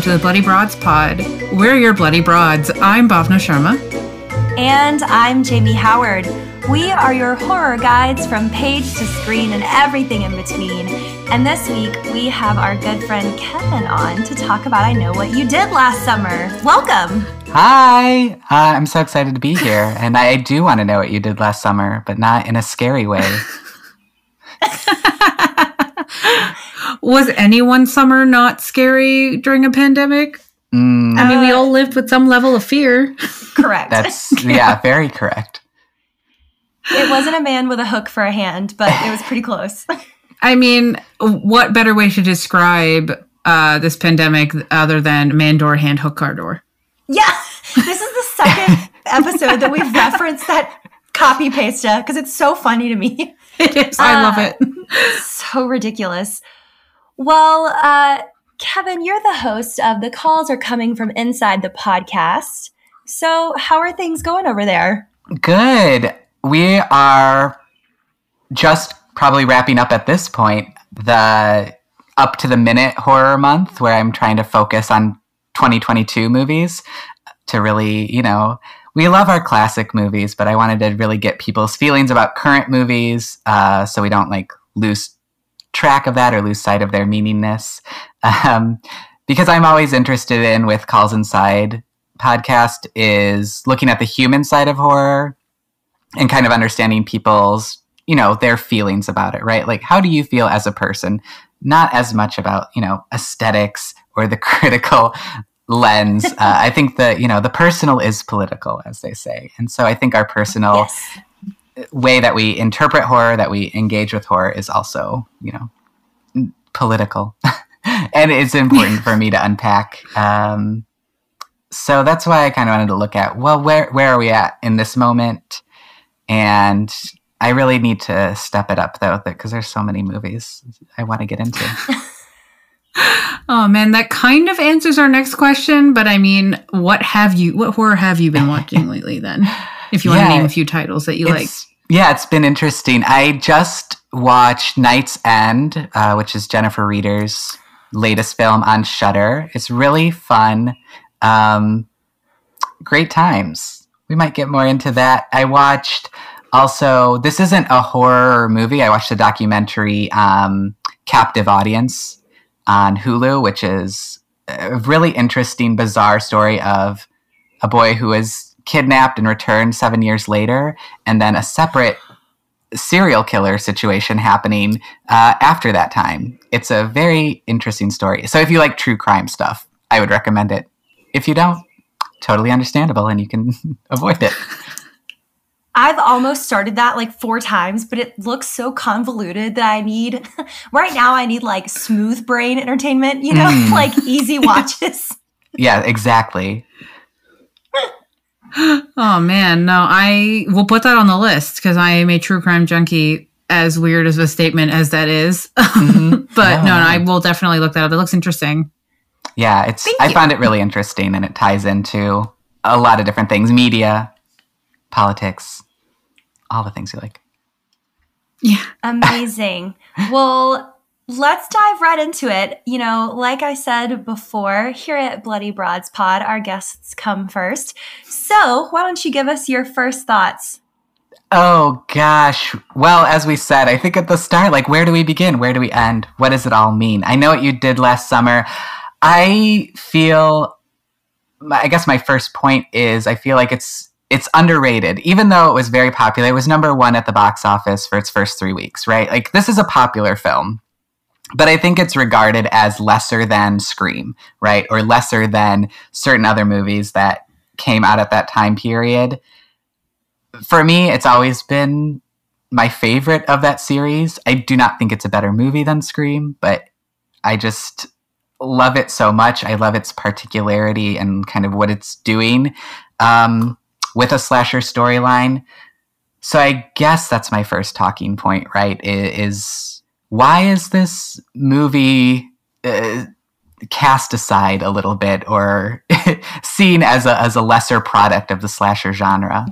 welcome to the Bloody Broads Pod. We're your Bloody Broads. I'm Bhavna Sharma. And I'm Jamie Howard. We are your horror guides from page to screen and everything in between. And this week, we have our good friend Kevin on to talk about I Know What You Did Last Summer. Welcome. Hi, uh, I'm so excited to be here. And I do want to know what you did last summer, but not in a scary way. Was anyone summer not scary during a pandemic? Mm, I mean, we all lived with some level of fear. Correct. that's, yeah, very correct. it wasn't a man with a hook for a hand, but it was pretty close. I mean, what better way to describe uh, this pandemic other than man door, hand hook, car door? yeah, this is the second episode that we've referenced that copy pasta because it's so funny to me. It is. I love Uh, it. so ridiculous. Well, uh, Kevin, you're the host of The Calls Are Coming from Inside the Podcast. So, how are things going over there? Good. We are just probably wrapping up at this point the up to the minute horror month where I'm trying to focus on 2022 movies to really, you know, we love our classic movies, but I wanted to really get people's feelings about current movies uh, so we don't like lose track of that or lose sight of their meaningness. Um, because I'm always interested in with Calls Inside podcast is looking at the human side of horror and kind of understanding people's you know their feelings about it right like how do you feel as a person not as much about you know aesthetics or the critical lens uh, i think the you know the personal is political as they say and so i think our personal Yes. Way that we interpret horror that we engage with horror is also you know political and it's important for me to unpack um, so that's why i kind of wanted to look at well where where are we at in this moment and i really need to step it up though because there's so many movies i want to get into Oh man, that kind of answers our next question. But I mean, what have you? What horror have you been watching lately? Then, if you want to name a few titles that you like. Yeah, it's been interesting. I just watched Night's End, uh, which is Jennifer Reeder's latest film on Shudder. It's really fun. Um, great times. We might get more into that. I watched also. This isn't a horror movie. I watched a documentary, um, Captive Audience, on Hulu, which is a really interesting, bizarre story of a boy who was kidnapped and returned seven years later, and then a separate serial killer situation happening uh, after that time. It's a very interesting story. So if you like true crime stuff, I would recommend it. If you don't, totally understandable, and you can avoid it. I've almost started that like four times, but it looks so convoluted that I need, right now, I need like smooth brain entertainment, you know, Mm. like easy watches. Yeah, exactly. Oh man, no, I will put that on the list because I am a true crime junkie. As weird as a statement as that is, Mhm. but Yeah, no, no. I will definitely look that up. It looks interesting. Yeah, it's. Thank I you. found it really interesting, and it ties into a lot of different things: media, politics, all the things you like. Yeah, Amazing. well, let's dive right into it. You know, like I said before, here at Bloody Broads Pod, our guests come first. So, why don't you give us your first thoughts? Oh gosh. Well, as we said, I think at the start, like, where do we begin? Where do we end? What does it all mean? I know what you did last summer. I feel, I guess my first point is I feel like it's it's underrated, even though it was very popular. It was number one at the box office for its first three weeks, right? Like, this is a popular film. But I think it's regarded as lesser than Scream, right? Or lesser than certain other movies that came out at that time period for me, it's always been my favorite of that series. I do not think it's a better movie than Scream, but I just love it so much. I love its particularity and kind of what it's doing um, with a slasher storyline. So I guess that's my first talking point, right? Is why is this movie uh, cast aside a little bit or seen as a as a lesser product of the slasher genre?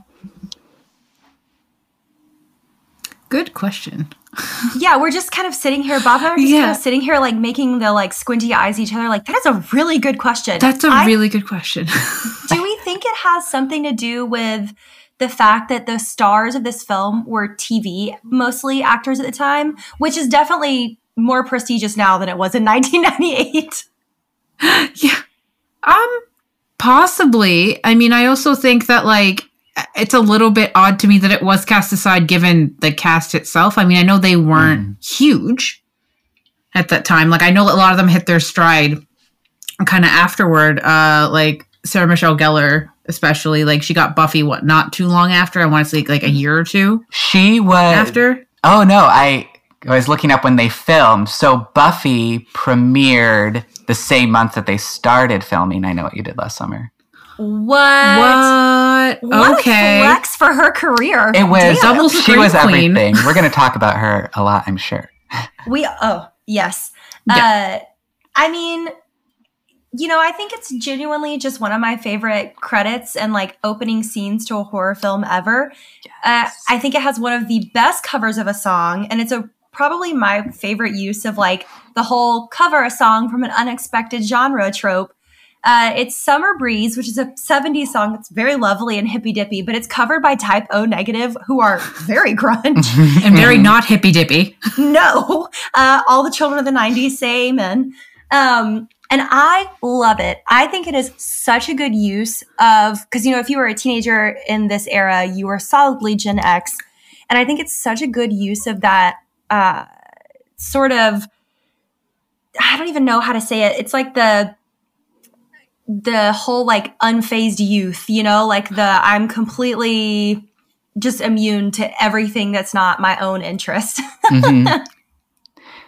Good question. yeah, we're just kind of sitting here. Bob and I are just Yeah. kind of sitting here, like making the like squinty eyes at each other. Like that is a really good question. That's a I- really good question. Do we think it has something to do with the fact that the stars of this film were TV, mostly actors at the time, which is definitely more prestigious now than it was in 1998? yeah. Um possibly. I mean, I also think that like it's a little bit odd to me that it was cast aside given the cast itself. I mean, I know they weren't huge at that time. Like I know a lot of them hit their stride kind of afterward. Uh like Sarah Michelle Gellar especially like she got Buffy what not too long after. I want to say like a year or two She was after. Oh no, I I was looking up when they filmed. So Buffy premiered the same month that they started filming. I know what you did last summer. What? What? What okay. a flex for her career. It was Damn. Double she was queen. everything. We're gonna talk about her a lot, I'm sure. We oh yes. Yeah. Uh I mean, you know, I think it's genuinely just one of my favorite credits and like opening scenes to a horror film ever. Uh, I think it has one of the best covers of a song, and it's a probably my favorite use of like the whole cover a song from an unexpected genre trope. Uh, it's Summer Breeze, which is a 70s song that's very lovely and hippy dippy, but it's covered by Type O Negative, who are very grunge. and very not hippy dippy. no. Uh, all the children of the 90s say amen. Um, and I love it. I think it is such a good use of, because, you know, if you were a teenager in this era, you were solidly Gen X. And I think it's such a good use of that uh, sort of, I don't even know how to say it. It's like the, the whole like unfazed youth, you know, like the I'm completely just immune to everything that's not my own interest. Mhm.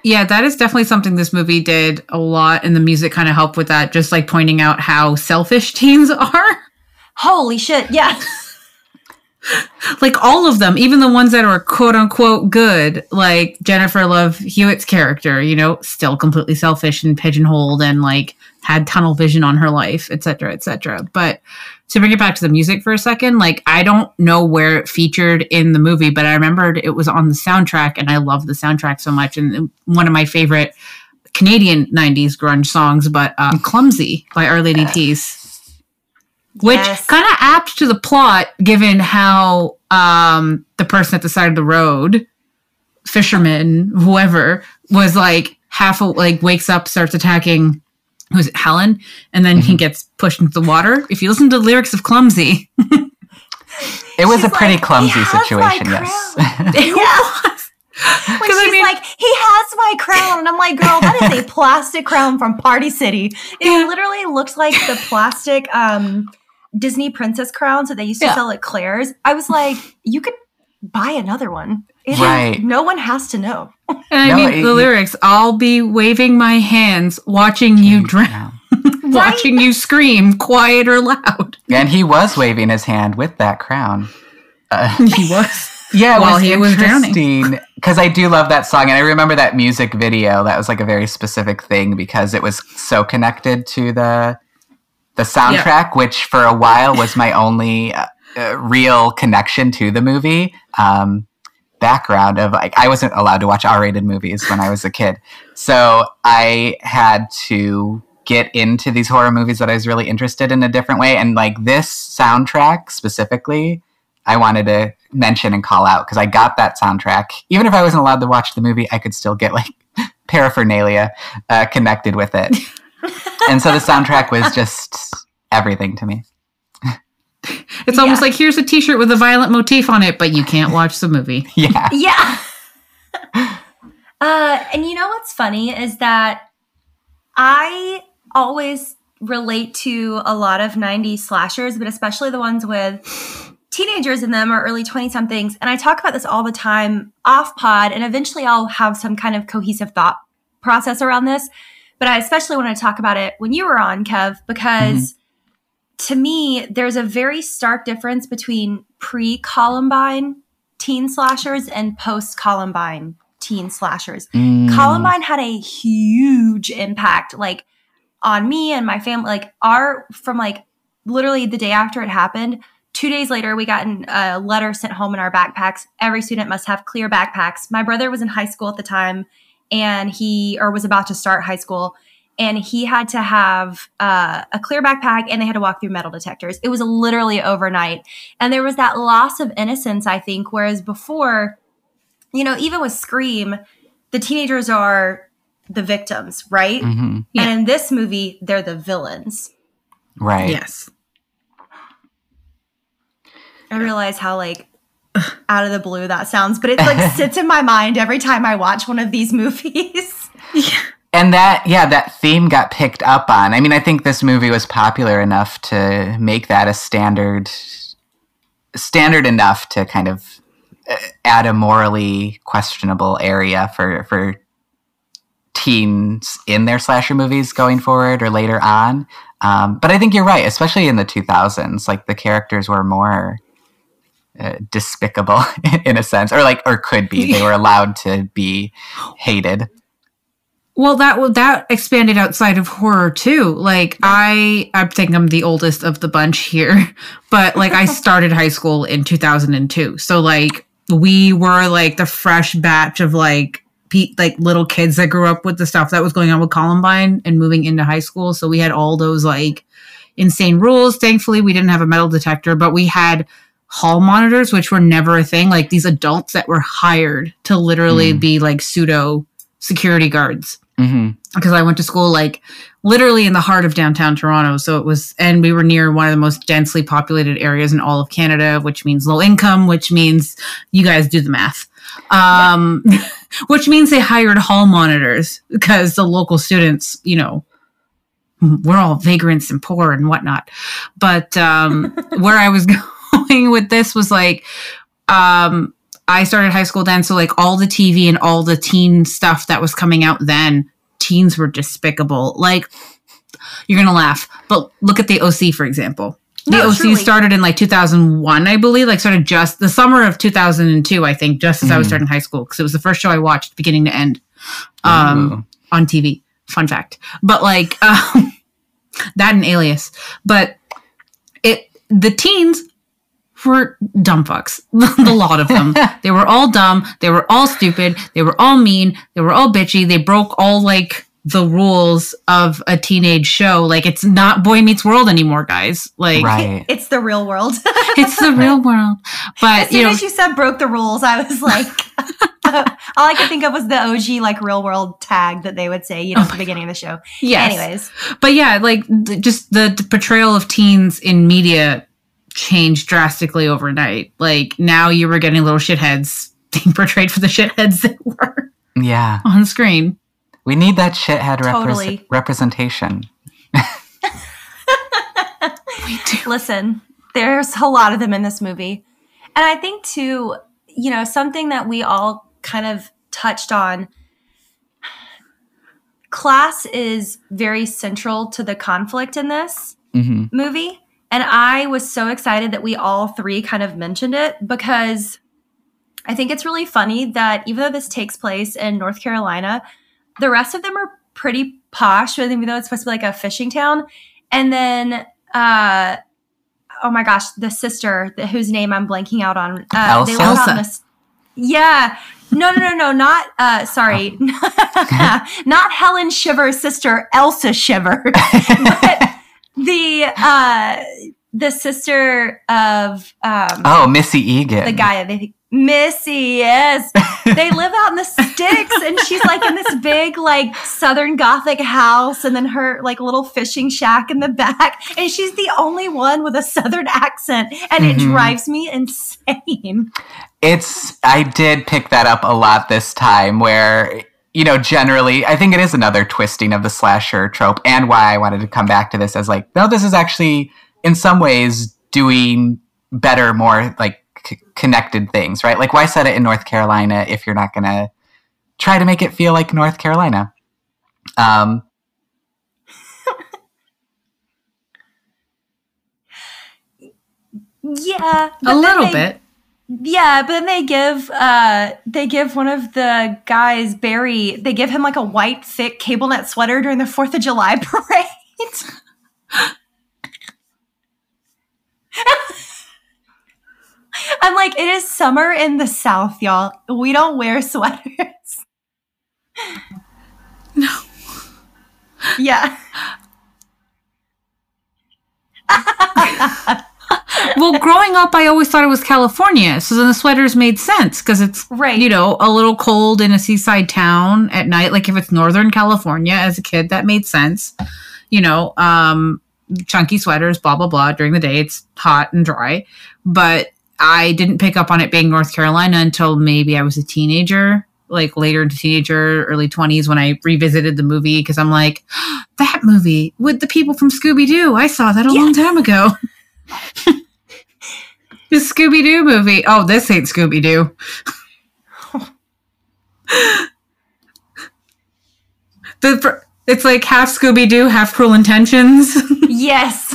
Yeah, that is definitely something this movie did a lot, and the music kind of helped with that, just like pointing out how selfish teens are. Holy shit, yeah. like all of them, even the ones that are quote unquote good, like Jennifer Love Hewitt's character, you know, still completely selfish and pigeonholed and like had tunnel vision on her life, etc., cetera, et cetera. But to bring it back to the music for a second, like I don't know where it featured in the movie, but I remembered it was on the soundtrack and I love the soundtrack so much. And one of my favorite Canadian 90s grunge songs, but uh, Clumsy by Our Lady Peace which Yes. kind of apt to the plot given how um the person at the side of the road fisherman whoever was like half a, like wakes up starts attacking who's it helen and then he gets pushed into the water if you listen to the lyrics of clumsy It was She's a pretty like, clumsy "He has my situation, yes. it Yeah. was When 'Cause she's I mean- like, he has my crown. And I'm like, girl, that is a plastic crown from Party City. It Yeah. literally looks like the plastic um, Disney princess crowns that they used to Yeah. sell at Claire's. I was like, you could buy another one. It is- Right. no one has to know. and i No, mean it- the lyrics i'll be waving my hands watching you drown watching you scream quiet or loud And he was waving his hand with that crown. Uh, he was yeah, While was he was drowning. because I do love that song, and I remember that music video. That was like a very specific thing because it was so connected to the the soundtrack, which for a while was my only uh, uh, real connection to the movie. Um, background of like I wasn't allowed to watch R-rated movies when I was a kid, so I had to get into these horror movies that I was really interested in a different way. And like this soundtrack specifically, I wanted to mention and call out because I got that soundtrack. Even if I wasn't allowed to watch the movie, I could still get like paraphernalia uh, connected with it. and so the soundtrack was just everything to me. It's almost Yeah. like here's a T-shirt with a violent motif on it, but you can't watch the movie. Yeah. Yeah. uh, and you know what's funny is that I always relate to a lot of 90s slashers, but especially the ones with teenagers in them or early 20 somethings. And I talk about this all the time off pod, and eventually I'll have some kind of cohesive thought process around this. But I especially want to talk about it when you were on, Kev, because to me, there's a very stark difference between pre Columbine teen slashers and post Columbine teen slashers. Mm. Columbine had a huge impact, like on me and my family. Like our from like literally the day after it happened, Two days later, we got a letter sent home in our backpacks. Every student must have clear backpacks. My brother was in high school at the time, and he or was about to start high school, and he had to have uh, a clear backpack, and they had to walk through metal detectors. It was literally overnight, and there was that loss of innocence. I think, whereas before, you know, even with Scream, the teenagers are the victims, right? hmm Yeah. And in this movie, they're the villains. Right. Yes. I realize how like out of the blue that sounds, but it like sits in my mind every time I watch one of these movies. yeah. And that, yeah, that theme got picked up on. I mean, I think this movie was popular enough to make that a standard, standard enough to kind of uh, add a morally questionable area for for teens in their slasher movies going forward or later on. Um, but I think you're right, especially in the 2000s. Like the characters were more uh, despicable in a sense, or like, or could be. They were allowed to be hated. Well, that that expanded outside of horror too. Like I, I think I'm the oldest of the bunch here, but like I started high school in 2002, so like we were like the fresh batch of like pe- like little kids that grew up with the stuff that was going on with Columbine and moving into high school. So we had all those like insane rules. Thankfully, we didn't have a metal detector, but we had hall monitors, which were never a thing. Like these adults that were hired to literally Mm. be like pseudo security guards because I went to school like literally in the heart of downtown Toronto. So it was, and we were near one of the most densely populated areas in all of Canada, which means low income, which means you guys do the math. Um, which means they hired hall monitors because the local students, you know, we're all vagrants and poor and whatnot. But um, where I was going with this was like, um, I started high school then, so like all the TV and all the teen stuff that was coming out then, teens were despicable. Like you're gonna laugh, but look at the OC for example. The No, OC truly. started in like 2001, I believe, like sort of just the summer of 2002, I think, just as I was Mhm. starting high school because it was the first show I watched beginning to end um, Ooh. on TV. Fun fact, but like um, that and Alias, but it the teens were dumb fucks. the lot of them. they were all dumb. They were all stupid. They were all mean. They were all bitchy. They broke all like the rules of a teenage show. Like it's not Boy Meets World anymore, guys. Like right. It's the real world. it's the real world. But as soon you know, as you said broke the rules, I was like, all I could think of was the OG like real world tag that they would say, you know, Oh at the oh my beginning of the show. yes. Anyways, but yeah, like th- just the, the portrayal of teens in media changed drastically overnight. Like now you were getting little shitheads being portrayed for the shitheads they were Yeah. on screen. We need that shithead repres- Totally. representation. We do. listen, there's a lot of them in this movie. And I think too, you know, something that we all kind of touched on class is very central to the conflict in this hmm movie. And I was so excited that we all three kind of mentioned it because I think it's really funny that even though this takes place in North Carolina, the rest of them are pretty posh, even though it's supposed to be like a fishing town. And then, uh, oh my gosh, the sister the, whose name I'm blanking out on. Uh, Elsa? live out in this- yeah. No, no, no, no, not, uh, sorry. not Helen Shiver's sister, Elsa Shiver. but the, uh, the sister of, um, Oh, Missy Egan. the guy they think Missy, yes. they live out in the sticks and she's like in this big like southern gothic house and then her like little fishing shack in the back and she's the only one with a southern accent and it Mhm. drives me insane. It's I did pick that up a lot this time where you know generally I think it is another twisting of the slasher trope and why I wanted to come back to this as like no this is actually in some ways doing better more like c- connected things right like why set it in North Carolina if you're not going to try to make it feel like North Carolina um Yeah. A little they- bit. Yeah, but then they give uh they give one of the guys, Barry, they give him like a white thick cable net sweater during the Fourth of July parade. I'm like, it is summer in the South, y'all. We don't wear sweaters. No. Yeah. well, growing up, I always thought it was California. So then the sweaters made sense because it's, Right. you know, a little cold in a seaside town at night. Like if it's Northern California as a kid, that made sense. You know, um, chunky sweaters, blah, blah, blah. During the day, it's hot and dry. But I didn't pick up on it being North Carolina until maybe I was a teenager, like later into teenager, early 20s when I revisited the movie because I'm like, that movie with the people from Scooby Doo. I saw that a long time ago. the Scooby Doo movie. Oh, this ain't Scooby Doo. the it's like half Scooby Doo, half Cruel Intentions. yes.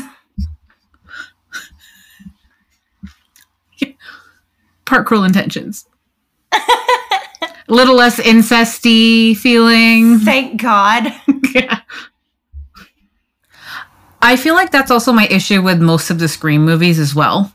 Part Cruel Intentions. A little less incesty feeling. Thank God. Yeah. I feel like that's also my issue with most of the Scream movies as well.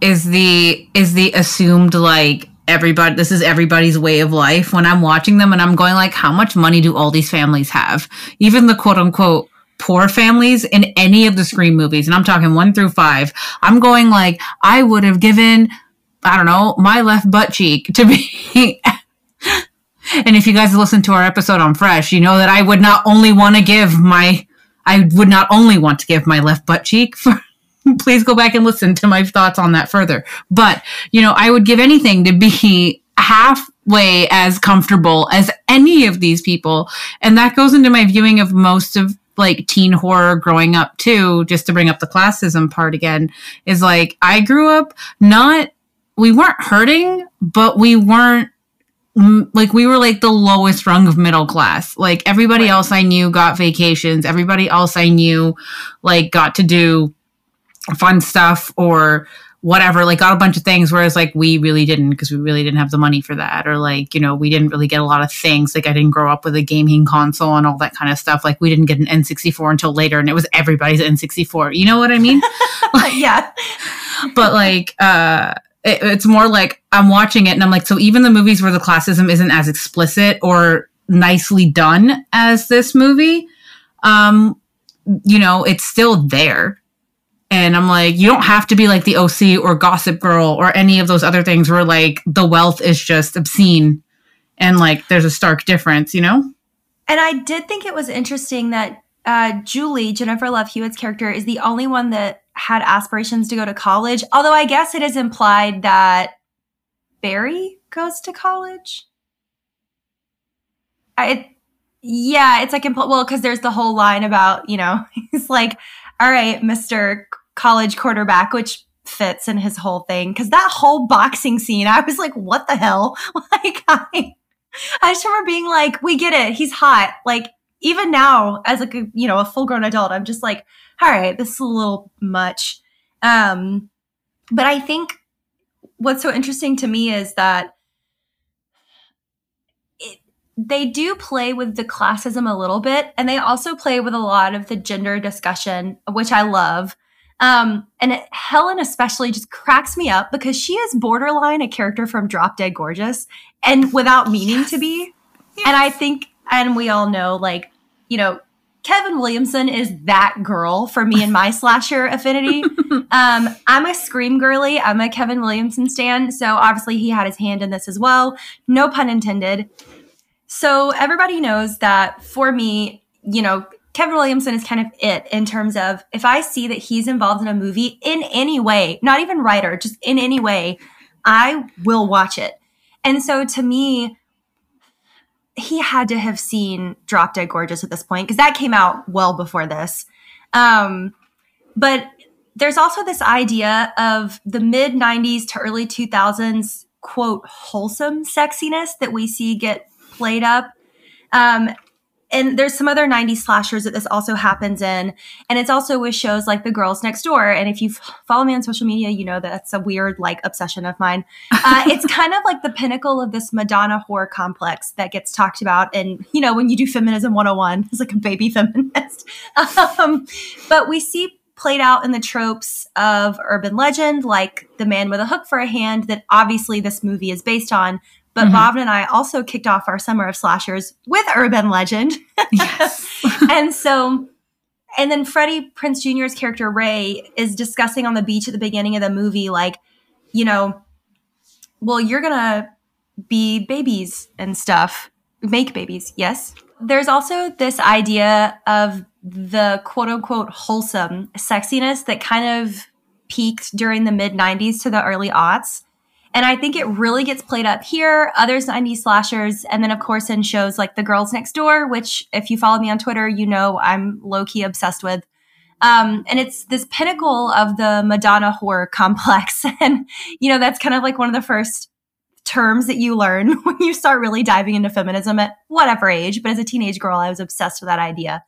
Is the is the assumed like everybody this is everybody's way of life when I'm watching them and I'm going like how much money do all these families have? Even the quote unquote poor families in any of the Scream movies and I'm talking 1 through 5. I'm going like I would have given I don't know, my left butt cheek to be And if you guys listen to our episode on Fresh, you know that I would not only want to give my, I would not only want to give my left butt cheek for, please go back and listen to my thoughts on that further. But, you know, I would give anything to be halfway as comfortable as any of these people. And that goes into my viewing of most of like teen horror growing up too, just to bring up the classism part again, is like, I grew up not, we weren't hurting, but we weren't like we were like the lowest rung of middle class. Like everybody Right. else I knew got vacations. Everybody else I knew like got to do fun stuff or whatever, like got a bunch of things. Whereas like we really didn't because we really didn't have the money for that. Or like, you know, we didn't really get a lot of things. Like I didn't grow up with a gaming console and all that kind of stuff. Like we didn't get an N64 until later and it was everybody's N64. You know what I mean? yeah. but like uh it, it's more like i'm watching it and i'm like so even the movies where the classism isn't as explicit or nicely done as this movie um you know it's still there. And i'm like you don't have to be like the oc or gossip girl or any of those other things where like the wealth is just obscene and like there's a stark difference you know? And I did think it was interesting that uh, Julie, Jennifer Love Hewitt's character, is the only one that had aspirations to go to college. Although I guess it is implied that Barry goes to college. I, yeah, it's like impl- well, because there's the whole line about you know he's like, all right, Mister College quarterback, which fits in his whole thing. Because that whole boxing scene, I was like, what the hell? Like I. I just remember being like, we get it. He's hot. Like, even now, as like a, you know, a full grown adult, I'm just like, all right, this is a little much. Um, but I think what's so interesting to me is that it, they do play with the classism a little bit, and they also play with a lot of the gender discussion, which I love. Um, and it, Helen especially just cracks me up because she is borderline a character from Drop Dead Gorgeous, and without meaning to be. And I think, and we all know, like, you know, Kevin Williamson is that girl for me and my slasher affinity. Um, I'm a Scream girly. I'm a Kevin Williamson stan. So obviously he had his hand in this as well. No pun intended. So everybody knows that for me, you know, Kevin Williamson is kind of it in terms of if I see that he's involved in a movie in any way, not even writer, just in any way, I will watch it. And so to me, he had to have seen Drop Dead Gorgeous at this point because that came out well before this. Um, but there's also this idea of the mid 90s to early 2000s, quote, wholesome sexiness that we see get played up. Um, and there's some other 90s slashers that this also happens in. And it's also with shows like The Girls Next Door. And if you follow me on social media, you know that that's a weird, like, obsession of mine. Uh, it's kind of like the pinnacle of this Madonna whore complex that gets talked about. And, you know, when you do Feminism 101, it's like a baby feminist. um, but we see played out in the tropes of urban legend, like the man with a hook for a hand, that obviously this movie is based on. But Mhm. Bob and I also kicked off our summer of slashers with urban legend. Yes. and so, and then Freddie Prinze Jr.'s character Ray is discussing on the beach at the beginning of the movie, like, you know, well, you're gonna be babies and stuff, make babies, yes. There's also this idea of the quote unquote wholesome sexiness that kind of peaked during the mid 90s to the early aughts. And I think it really gets played up here, other 90s slashers, and then, of course, in shows like The Girls Next Door, which, if you follow me on Twitter, you know I'm low key obsessed with. Um, and it's this pinnacle of the Madonna whore complex. And, you know, that's kind of like one of the first terms that you learn when you start really diving into feminism at whatever age. But as a teenage girl, I was obsessed with that idea.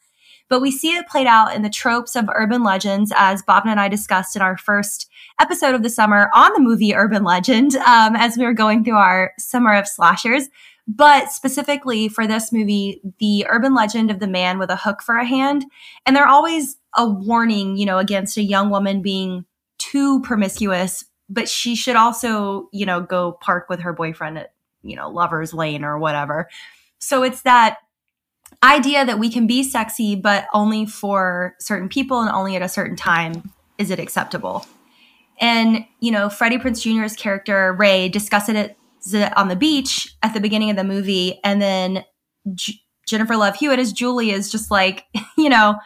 But we see it played out in the tropes of urban legends, as Bob and I discussed in our first episode of the summer on the movie Urban Legend, um, as we were going through our summer of slashers. But specifically for this movie, the urban legend of the man with a hook for a hand. And they're always a warning, you know, against a young woman being too promiscuous, but she should also, you know, go park with her boyfriend at, you know, Lover's Lane or whatever. So it's that idea that we can be sexy, but only for certain people and only at a certain time is it acceptable. And, you know, Freddie Prinze Jr.'s character, Ray, discusses it on the beach at the beginning of the movie. And then J- Jennifer Love Hewitt as Julie is just like, you know,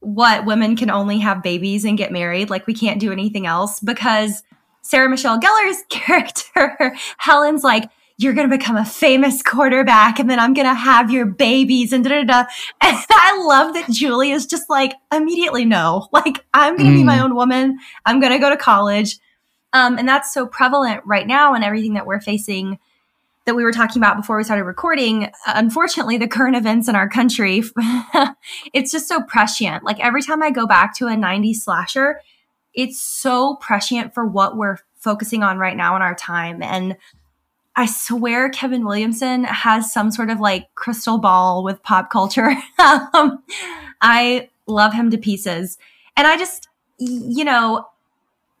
what women can only have babies and get married. Like we can't do anything else because Sarah Michelle Gellar's character, Helen's like, you're going to become a famous quarterback and then I'm going to have your babies and da da da. And I love that Julie is just like, immediately no. Like, I'm going to be my Mm. own woman. I'm going to go to college. Um, and that's so prevalent right now and everything that we're facing that we were talking about before we started recording. Unfortunately, the current events in our country, it's just so prescient. Like every time I go back to a 90s slasher, it's so prescient for what we're focusing on right now in our time. And I swear Kevin Williamson has some sort of like crystal ball with pop culture. um, I love him to pieces. And I just, you know,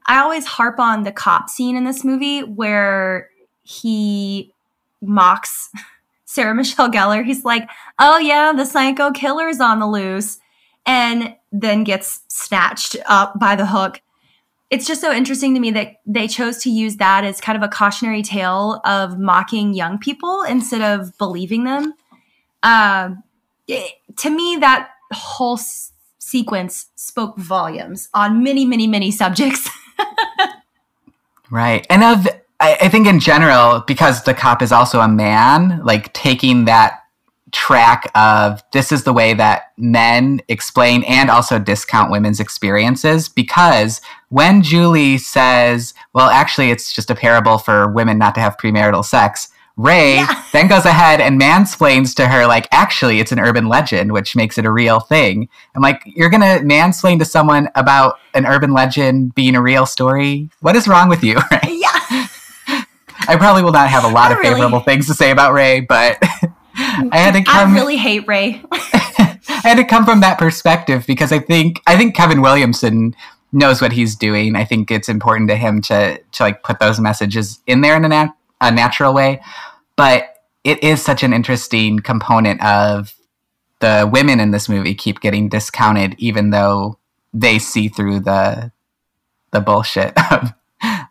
I always harp on the cop scene in this movie where he mocks Sarah Michelle Gellar. He's like, oh, yeah, the psycho killer's on the loose, and then gets snatched up by the hook. It's just so interesting to me that they chose to use that as kind of a cautionary tale of mocking young people instead of believing them. Um, it- to me, that whole s- sequence spoke volumes on many, many, many subjects. Right. And of I, I think in general, because the cop is also a man, like taking that track of this is the way that men explain and also discount women's experiences because when Julie says, well, actually, it's just a parable for women not to have premarital sex, Ray Yeah. then goes ahead and mansplains to her, like, actually, it's an urban legend, which makes it a real thing. I'm like, you're going to mansplain to someone about an urban legend being a real story? What is wrong with you? Right? yeah. I probably will not have a lot I of really- favorable things to say about Ray, but I had to come. I really hate Ray. I had to come from that perspective because I think I think Kevin Williamson knows what he's doing. I think it's important to him to to like put those messages in there in a, nat- a natural way. But it is such an interesting component of the women in this movie keep getting discounted, even though they see through the the bullshit of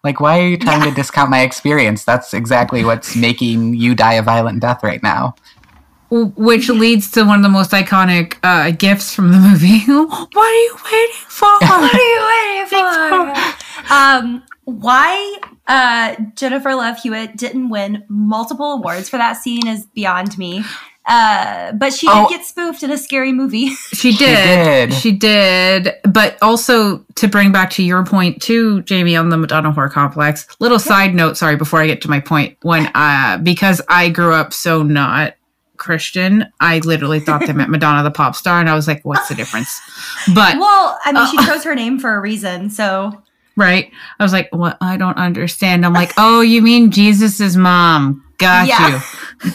like why are you trying to discount my experience that's exactly what's making you die a violent death right now Which leads to one of the most iconic uh, gifts from the movie. what are you waiting for? what are you waiting for? um, why uh, Jennifer Love Hewitt didn't win multiple awards for that scene is beyond me. Uh, but she Oh. did get spoofed in a scary movie. She did. did. She did. But also to bring back to your point too, Jamie, on the Madonna whore complex. Little side note, sorry, before I get to my point. When uh because I grew up so not Christian, I literally thought they meant Madonna the pop star, and I was like, what's the difference? But well, I mean, she Uh, chose her name for a reason, so right. I was like, what I don't understand. I'm like, oh, you mean Jesus's mom. Got Yeah. you.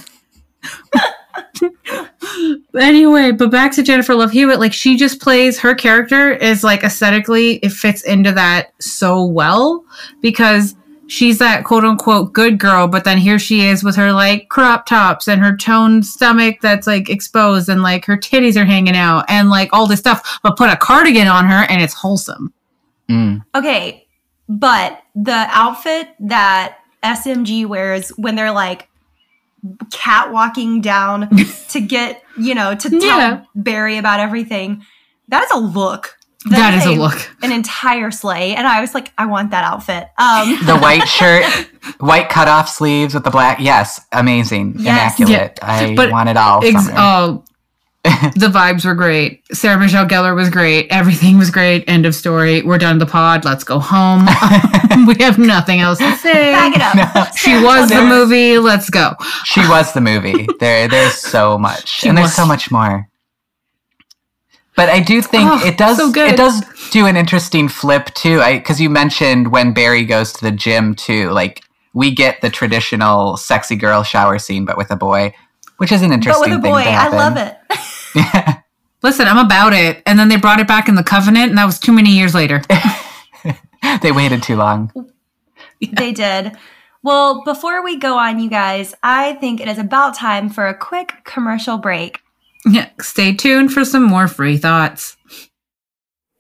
anyway, but back to Jennifer Love Hewitt. Like she just plays her character is like aesthetically it fits into that so well because she's that quote unquote good girl, but then here she is with her like crop tops and her toned stomach that's like exposed and like her titties are hanging out and like all this stuff, but put a cardigan on her and it's wholesome. Mm. Okay, but the outfit that SMG wears when they're like catwalking down to get, you know, to tell Yeah. Barry about everything, that is a look. That is a look. An entire slay. And I was like, I want that outfit. Um, The white shirt, white cutoff sleeves with the black. Yes, amazing, Yes. immaculate. I But want it all. Ex- summer. oh, the vibes were great. Sarah Michelle Gellar was great. Everything was great. End of story. We're done with the pod. Let's go home. we have nothing else to say. back it up. She was the movie. Let's go. She was the movie. There, there's so much, She and there's was. so much more. But I do think Oh, it does. so. It does do an interesting flip too. I because you mentioned when Barry goes to the gym too. Like we get the traditional sexy girl shower scene, but with a boy, which is an interesting But with a thing boy, I love it. yeah. Listen, I'm about it. And then they brought it back in the Covenant, and that was too many years later. they waited too long. They did. Well, before we go on, you guys, I think it is about time for a quick commercial break. Yeah, stay tuned for some more free thoughts.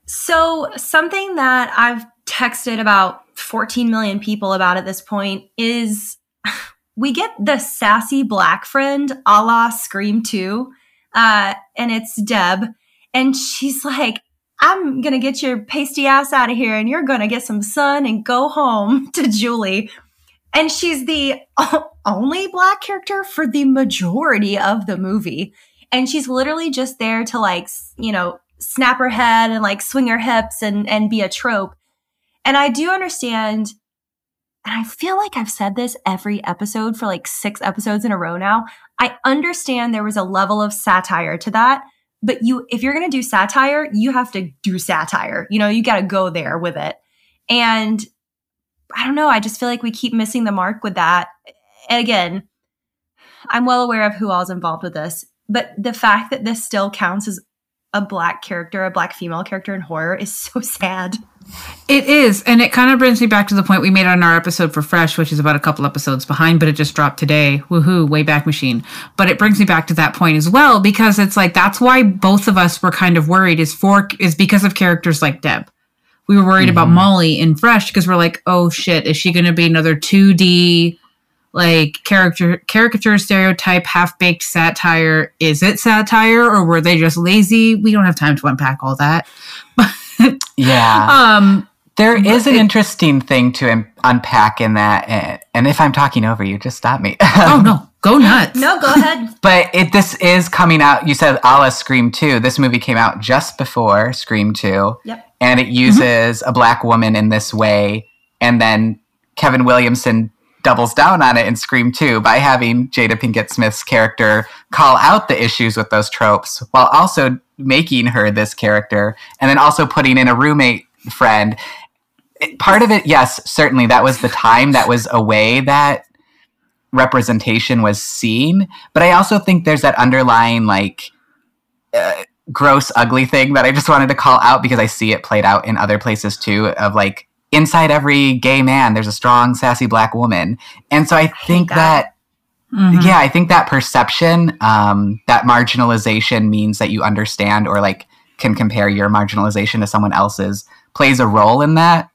So, something that I've texted about 14 million people about at this point is we get the sassy black friend a la Scream 2, uh, and it's Deb. And she's like, I'm going to get your pasty ass out of here and you're going to get some sun and go home to Julie. And she's the only black character for the majority of the movie. And she's literally just there to like, you know, snap her head and like swing her hips and and be a trope. And I do understand and I feel like I've said this every episode for like 6 episodes in a row now. I understand there was a level of satire to that, but you if you're going to do satire, you have to do satire. You know, you got to go there with it. And I don't know, I just feel like we keep missing the mark with that. And again, I'm well aware of who all's involved with this, but the fact that this still counts as a black character, a black female character in horror is so sad. It is, and it kind of brings me back to the point we made on our episode for Fresh, which is about a couple episodes behind, but it just dropped today. Woohoo, way back machine. But it brings me back to that point as well because it's like that's why both of us were kind of worried is for is because of characters like Deb. We were worried about Mhm. Molly in Fresh because we're like, oh shit, is she going to be another 2D like character caricature stereotype half baked satire? Is it satire or were they just lazy? We don't have time to unpack all that. Yeah. Um, There But is an it- interesting thing to un- unpack in that, and, and if I'm talking over you, just stop me. oh no, go nuts. No, go ahead. But it this is coming out. You said a Scream 2. This movie came out just before Scream 2. Yep. And it uses a black woman in this way. And then Kevin Williamson doubles down on it in Scream 2 by having Jada Pinkett Smith's character call out the issues with those tropes while also making her this character and then also putting in a roommate friend. Part of it, yes, certainly that was the time that was a way that representation was seen but i also think there's that underlying like uh, gross ugly thing that i just wanted to call out because i see it played out in other places too of like inside every gay man there's a strong sassy black woman and so i think that. that Mhm. yeah i think that perception um, that marginalization means that you understand or like can compare your marginalization to someone else's plays a role in that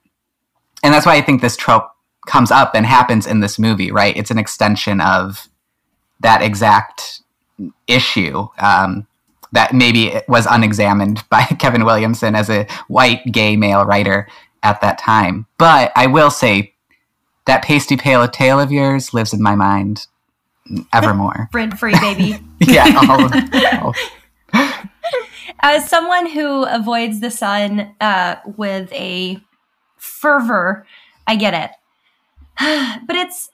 and that's why i think this trope comes up and happens in this movie right it's an extension of that exact issue um, that maybe was unexamined by kevin williamson as a white gay male writer at that time but i will say that pasty pale tale of yours lives in my mind evermore Rent free, baby. yeah all all- As someone who avoids the sun uh, with a fervor, I get it. but it's,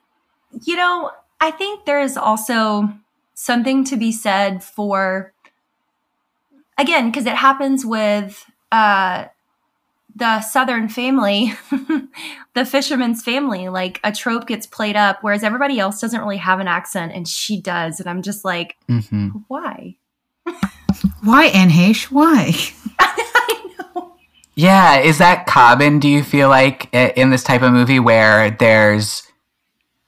you know, I think there is also something to be said for, again, because it happens with uh, the Southern family, the fisherman's family. Like a trope gets played up, whereas everybody else doesn't really have an accent, and she does. And I'm just like, Mhm. why? Why Anne Heche? Why? Yeah, is that common? Do you feel like in this type of movie where there's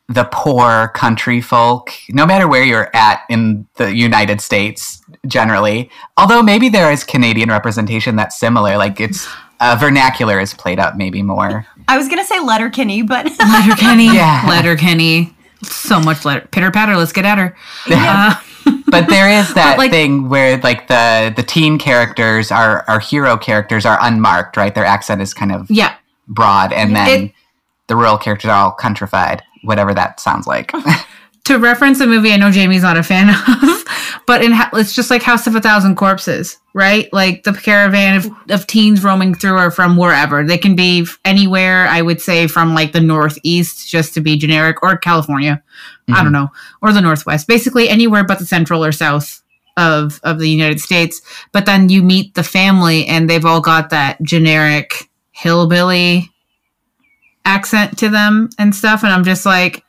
the poor country folk, no matter where you're at in the United States, generally. Although maybe there is Canadian representation that's similar, like it's uh, vernacular is played up maybe more. I was gonna say Letterkenny, but Letterkenny. Yeah. Letterkenny. So much letter. Pitter patter. Let's get at her. Uh, but there is that like- thing where like the the teen characters, our our hero characters, are unmarked, right? Their accent is kind of yeah. broad, and then It- the rural characters are all countrified, whatever that sounds like. To reference a movie I know Jamie's not a fan of, but in ha- it's just like House of a Thousand Corpses, right? Like the caravan of, of teens roaming through are from wherever. They can be anywhere, I would say from like the Northeast, just to be generic, or California. I don't mm-hmm. know. Or the Northwest. Basically anywhere but the central or south of, of the United States. But then you meet the family and they've all got that generic hillbilly accent to them and stuff. And I'm just like,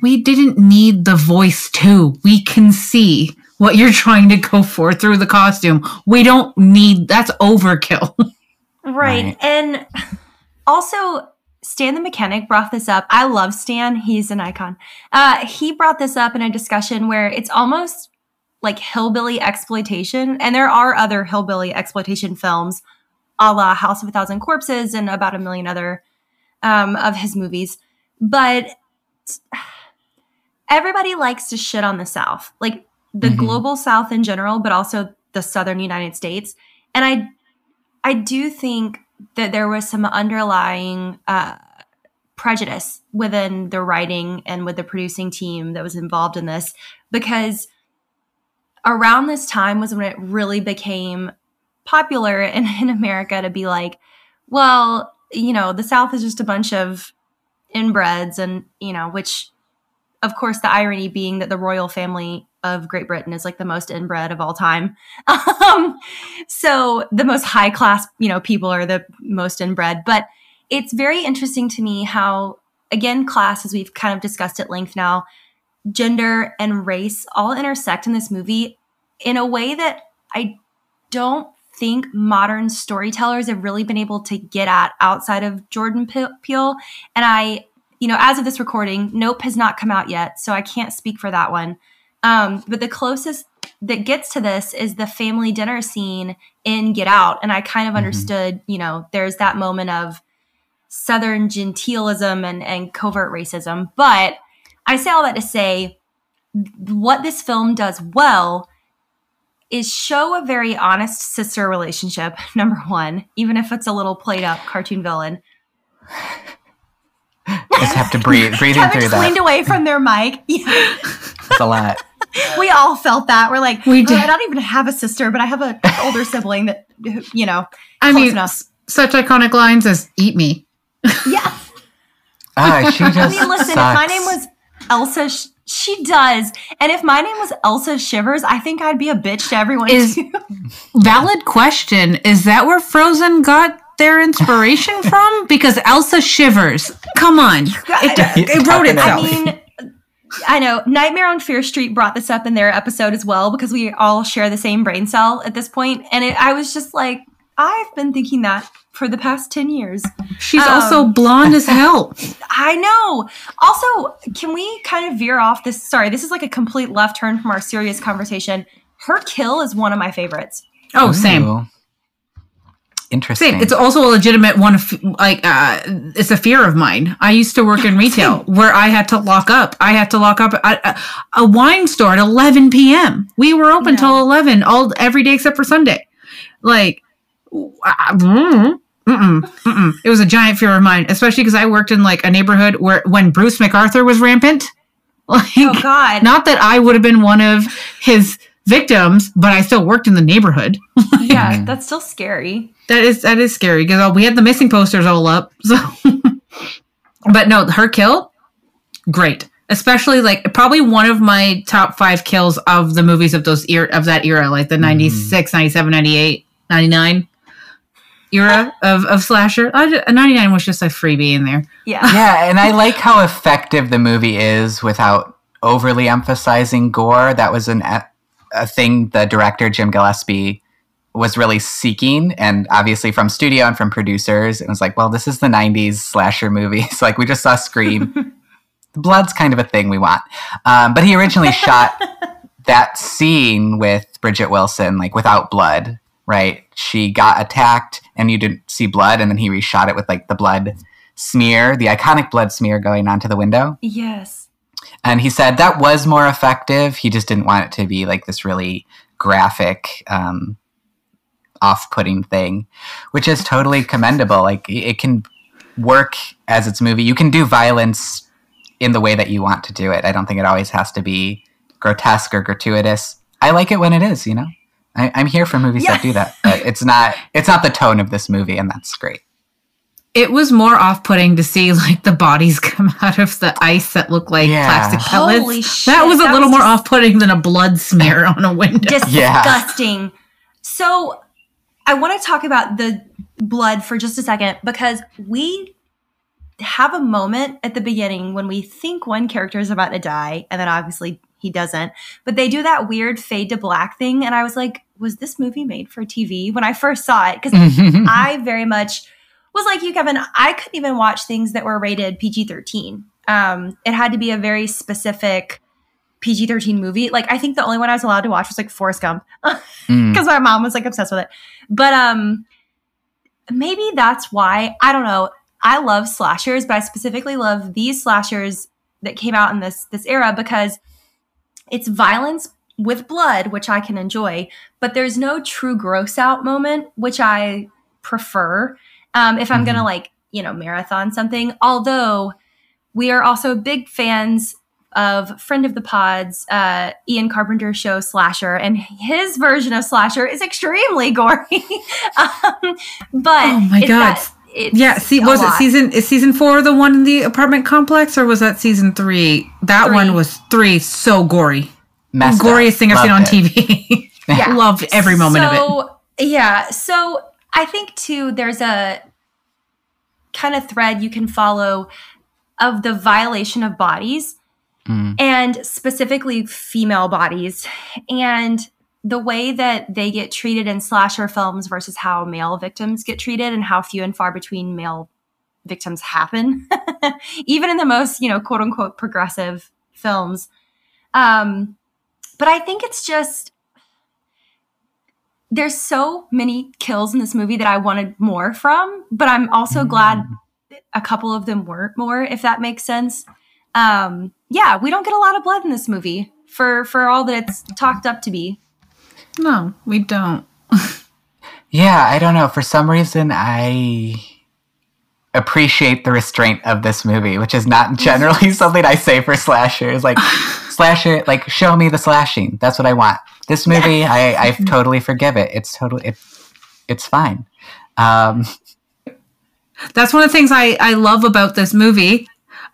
we didn't need the voice too. We can see what you're trying to go for through the costume. We don't need that's overkill. right. Right. And also, Stan the mechanic brought this up. I love Stan; he's an icon. Uh, he brought this up in a discussion where it's almost like hillbilly exploitation, and there are other hillbilly exploitation films, a la House of a Thousand Corpses and about a million other um, of his movies, but everybody likes to shit on the South, like the Mhm. global South in general, but also the Southern United States. And I, I do think that there was some underlying uh, prejudice within the writing and with the producing team that was involved in this, because around this time was when it really became popular in, in America to be like, well, you know, the South is just a bunch of inbreds, and you know, which of course, the irony being that the royal family of Great Britain is like the most inbred of all time. Um, so the most high class, you know, people are the most inbred. But it's very interesting to me how, again, class, as we've kind of discussed at length now, gender and race all intersect in this movie in a way that I don't think modern storytellers have really been able to get at outside of Jordan Pe- Peele. And I you know, as of this recording, Nope has not come out yet, so I can't speak for that one. Um, but the closest that gets to this is the family dinner scene in Get Out. And I kind of understood, you know, there's that moment of Southern genteelism and, and covert racism. But I say all that to say what this film does well is show a very honest sister relationship, number one, even if it's a little played up cartoon villain. Just have to breathe, breathing Kevin through leaned that. away from their mic. Yeah. It's a lot. we all felt that. We're like, We "Oh. I don't even have a sister, but I have an older sibling that, you know, I Close mean, enough. such iconic lines as "Eat me." yeah. Ah, she just I mean, listen, if my name was Elsa, sh- she does. And if my name was Elsa Shivers, I think I'd be a bitch to everyone Is- too. Valid question: Is that where Frozen got their inspiration from? Because Elsa shivers. Come on, it, it wrote Definitely. I mean, I know Nightmare on Fear Street brought this up in their episode as well because we all share the same brain cell at this point, and it, I was just like, I've been thinking that for the past ten years. She's um, also blonde as hell. I know. Also, can we kind of veer off this? Sorry, this is like a complete left turn from our serious conversation. Her kill is one of my favorites. Oh, same. Ooh. Interesting. Same. It's also a legitimate one. Of, like, uh, it's a fear of mine. I used to work in retail where I had to lock up. I had to lock up a, a wine store at 11 p.m. We were open Yeah. till 11 all every day except for Sunday. Like, uh, mm, mm-mm, mm-mm. it was a giant fear of mine, especially because I worked in like a neighborhood where when Bruce McArthur was rampant. Like, Oh God! not that I would have been one of his victims, but I still worked in the neighborhood. yeah, mm-hmm. that's still scary. That is that is scary because uh, we had the missing posters all up. So, but no, her kill, great. Especially like probably one of my top five kills of the movies of those era of that era, like the mm-hmm. 96, 97, 98, 99 era of, of slasher. I ju- uh, 99 was just a freebie in there. Yeah. yeah, and I like how effective the movie is without overly emphasizing gore. That was an e- a thing the director Jim Gillespie was really seeking. And obviously from studio and from producers it was like well this is the 90s slasher movie. So like we just saw scream. The blood's kind of a thing we want. Um, but he originally shot that scene with Bridgette Wilson like without blood right? She got attacked and you didn't see blood. And then he reshot it with like the blood smear the iconic blood smear going onto the window. Yes. And he said that was more effective. He just didn't want it to be like this really graphic, um, off-putting thing, which is totally commendable. Like it can work as its movie. You can do violence in the way that you want to do it. I don't think it always has to be grotesque or gratuitous. I like it when it is. You know, I, I'm here for movies Yeah. that do that. But it's not. It's not the tone of this movie, and that's great. It was more off-putting to see like the bodies come out of the ice that look like Yeah. plastic pellets. Holy that was a that little was more just- off-putting than a blood smear on a window. Yeah. Disgusting. So I want to talk about the blood for just a second because we have a moment at the beginning when we think one character is about to die, and then obviously he doesn't. But they do that weird fade to black thing, and I was like, was this movie made for TV when I first saw it? Because I very much was like you, Kevin. I couldn't even watch things that were rated PG 13. Um, it had to be a very specific PG 13 movie. Like, I think the only one I was allowed to watch was like Forrest Gump Mm. because my mom was like obsessed with it. But um, maybe that's why. I don't know. I love slashers, but I specifically love these slashers that came out in this this era because it's violence with blood, which I can enjoy, but there's no true gross out moment, which I prefer. Um, if I'm gonna Mhm. like, you know, marathon something. Although we are also big fans of friend of the pods, uh, Ian Carpenter's show Slasher, and his version of Slasher is extremely gory. um, but Oh my God. that- it's Yeah, see, a was it season is season four the one in the apartment complex, or was that season three? That Three. one was three, so gory, Messed up. goriest thing I've seen on it. TV. Yeah. Loved every moment of it. so, Yeah. So I think too, there's a kind of thread you can follow of the violation of bodies Mm. and specifically female bodies and the way that they get treated in slasher films versus how male victims get treated and how few and far between male victims happen even in the most you know quote unquote progressive films um but i think it's just there's so many kills in this movie that I wanted more from, but I'm also glad a couple of them weren't more, if that makes sense. Um, yeah, we don't get a lot of blood in this movie for for all that it's talked up to be. No, we don't. Yeah, I don't know. For some reason, I appreciate the restraint of this movie, which is not generally something I say for slashers. Like, slasher, like, show me the slashing. That's what I want. This movie, I, I totally forgive it. It's totally, it, it's fine. Um, That's one of the things I, I love about this movie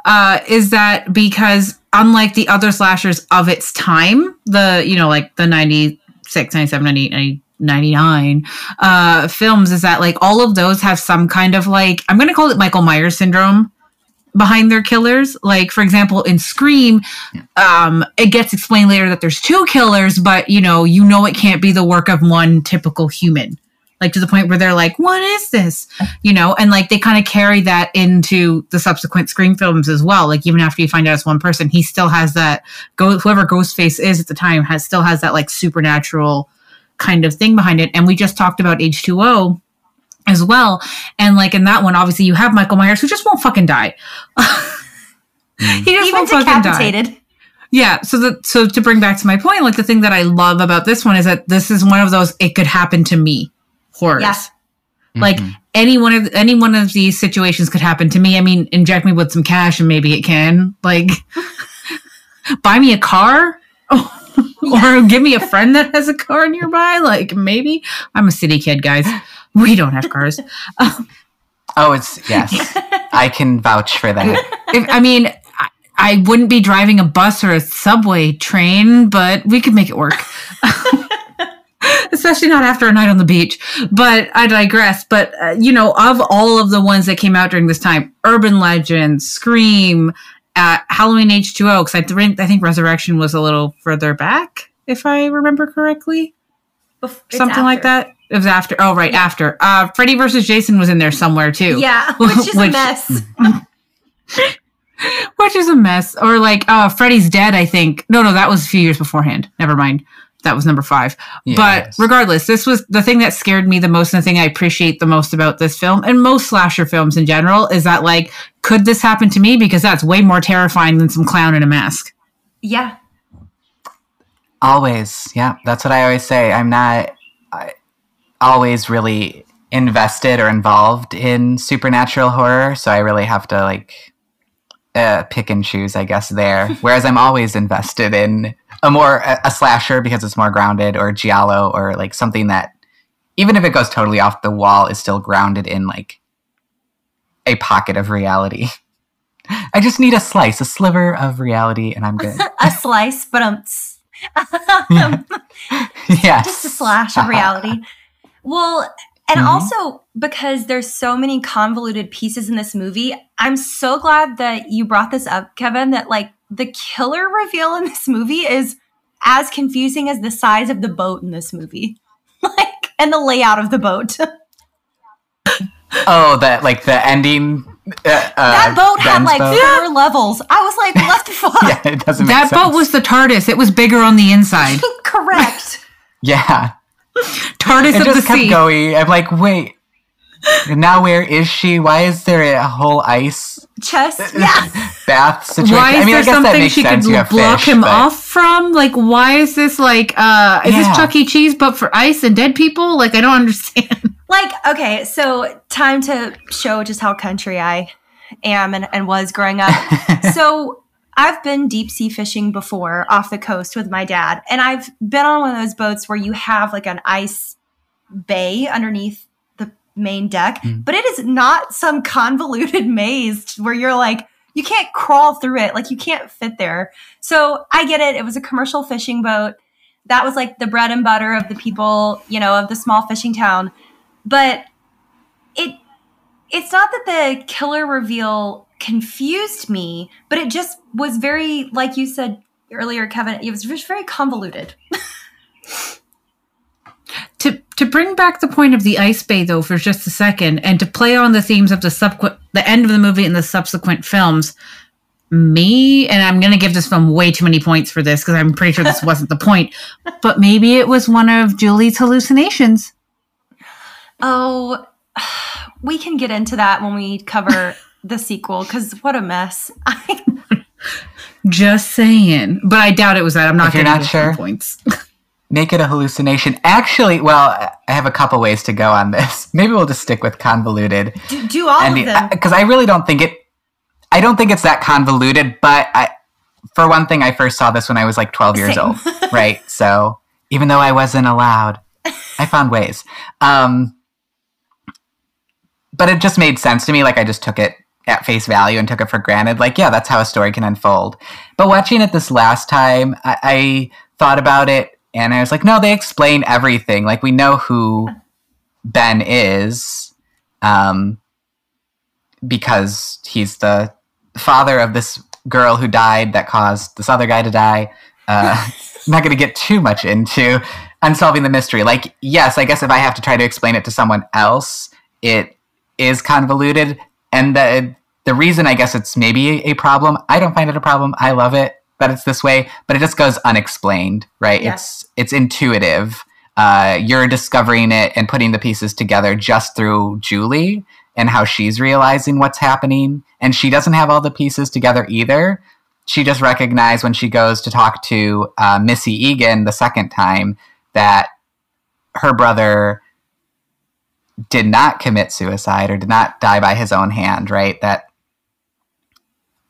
uh, is that because unlike the other slashers of its time, the, you know, like the 96, 97, 98, 90 99 uh, films, is that like all of those have some kind of like, I'm going to call it Michael Myers syndrome behind their killers. Like, for example, in Scream, um, it gets explained later that there's two killers, but you know, you know, it can't be the work of one typical human. Like to the point where they're like, "What is this?" You know, and like they kind of carry that into the subsequent Scream films as well. Like even after you find out it's one person, he still has that. Go whoever Ghostface is at the time has still has that like supernatural kind of thing behind it. And we just talked about H two O as well. And like in that one, obviously you have Michael Myers who just won't fucking die. he just Even won't fucking die. Yeah, so that so to bring back to my point, like the thing that I love about this one is that this is one of those it could happen to me horrors. Yeah. Like mhm. any one of any one of these situations could happen to me. I mean, inject me with some cash and maybe it can. Like buy me a car or give me a friend that has a car nearby. Like maybe I'm a city kid, guys. We don't have cars. oh, it's, yes. I can vouch for that. if, I mean, I, I wouldn't be driving a bus or a subway train, but we could make it work. Especially not after a night on the beach. But I digress. But, uh, you know, of all of the ones that came out during this time, Urban Legend, Scream, uh, Halloween H2O, because I, think- I think Resurrection was a little further back. if I remember correctly. Bef- it's Something like that. It was after. Oh, right, after. Uh, Freddy versus Jason was in there somewhere too. Yeah, which is a mess. which is a mess. Or like, uh, Freddy's dead. I think. No, no, that was a few years beforehand. Never mind. That was number five. Yes. But regardless, this was the thing that scared me the most, and the thing I appreciate the most about this film and most slasher films in general is that like, could this happen to me? Because that's way more terrifying than some clown in a mask. Yeah, Always, yeah. That's what I always say. I'm not I, always really invested or involved in supernatural horror, so I really have to like uh, pick and choose, I guess. There, whereas I'm always invested in a more a, a slasher because it's more grounded, or giallo, or like something that even if it goes totally off the wall, is still grounded in like a pocket of reality. I just need a slice, a sliver of reality, and I'm good. a slice, but um, yes. just a slash of reality. Well, and Mhm. also because there's so many convoluted pieces in this movie, I'm so glad that you brought this up, Kevin, that like the killer reveal in this movie is as confusing as the size of the boat in this movie. Like, and the layout of the boat. Oh, that like the ending. Uh, uh, that boat had like boat? four levels. I was like, what the fuck? Yeah, it doesn't. Make That sense. boat was the TARDIS. It was bigger on the inside. Correct. Yeah, TARDIS it of the just kept sea. going. I'm like, wait. Now where is she? Why is there a whole ice Chest. Yeah. bath situation? Why is I mean, there I guess that something makes she could sense. You have block fish, him but- off from? Like, why is this like, uh, is Yeah. this Chuck E. Cheese but for ice and dead people? Like, I don't understand. Like, okay, so time to show just how country I am and, and was growing up. so I've been deep sea fishing before off the coast with my dad, and I've been on one of those boats where you have like an ice bay underneath the main deck, Mm. but it is not some convoluted maze where you're like, you can't crawl through it, like you can't fit there. So I get it. It was a commercial fishing boat. That was like the bread and butter of the people, you know, of the small fishing town. But it it's not that the killer reveal confused me, but it just was very, like you said earlier, Kevin, it was just very convoluted. to to bring back the point of the ice bay though for just a second, and to play on the themes of the subsequent, the end of the movie and the subsequent films. Me and I'm gonna give this film way too many points for this because I'm pretty sure this wasn't the point, but maybe it was one of Julie's hallucinations. Oh, we can get into that when we cover the sequel because what a mess. I, Just saying, but I doubt it was that. I'm not If you're gonna not sure. points. Make it a hallucination. Actually, well, I have a couple ways to go on this. Maybe we'll just stick with convoluted. do, do all of them. because I really don't think it. I don't think it's that convoluted, but I, for one thing, I first saw this when I was like 12 years Same. old, right? So even though I wasn't allowed, I found ways. Um, but it just made sense to me. Like I just took it at face value and took it for granted. Like, yeah, that's how a story can unfold. But watching it this last time, I, I thought about it and I was like, no, they explain everything. Like we know who Ben is. Um, because he's the father of this girl who died that caused this other guy to die. Uh, I'm not going to get too much into unsolving the mystery. Like, yes, I guess if I have to try to explain it to someone else, it is convoluted. And the the reason I guess it's maybe a problem, I don't find it a problem. I love it that it's this way, but it just goes unexplained, right? It's it's intuitive. Uh, you're discovering it and putting the pieces together just through Julie and how she's realizing what's happening. And she doesn't have all the pieces together either. She just recognized when she goes to talk to uh, Missy Egan the second time that her brother did not commit suicide or did not die by his own hand, right? That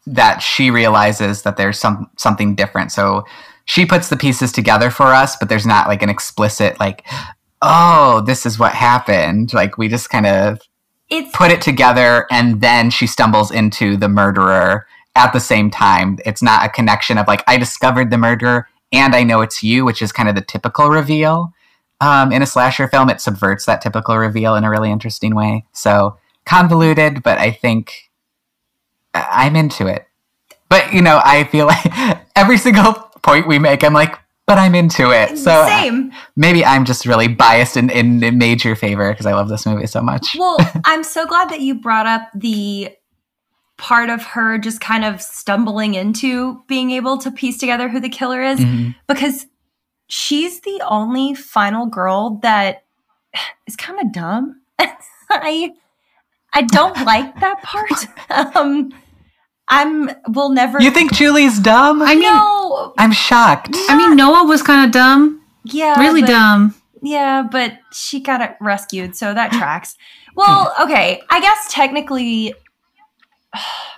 that she realizes that there's some something different. So she puts the pieces together for us, but there's not like an explicit like, oh, this is what happened. Like we just kind of it's put it together and then she stumbles into the murderer at the same time. It's not a connection of like I discovered the murderer and I know it's you, which is kind of the typical reveal. Um, in a slasher film, it subverts that typical reveal in a really interesting way. So convoluted, but I think I'm into it. But you know, I feel like every single point we make, I'm like, but I'm into it. So Same. maybe I'm just really biased in, in, in major favor because I love this movie so much. Well, I'm so glad that you brought up the part of her just kind of stumbling into being able to piece together who the killer is Mhm. because she's the only final girl that is kind of dumb. I I don't like that part. Um I'm will never You think Julie's dumb? I mean, no, I'm shocked. I mean, Noah was kind of dumb, yeah, really but- dumb. Yeah, but she got it rescued, so that tracks. Well, okay. I guess technically,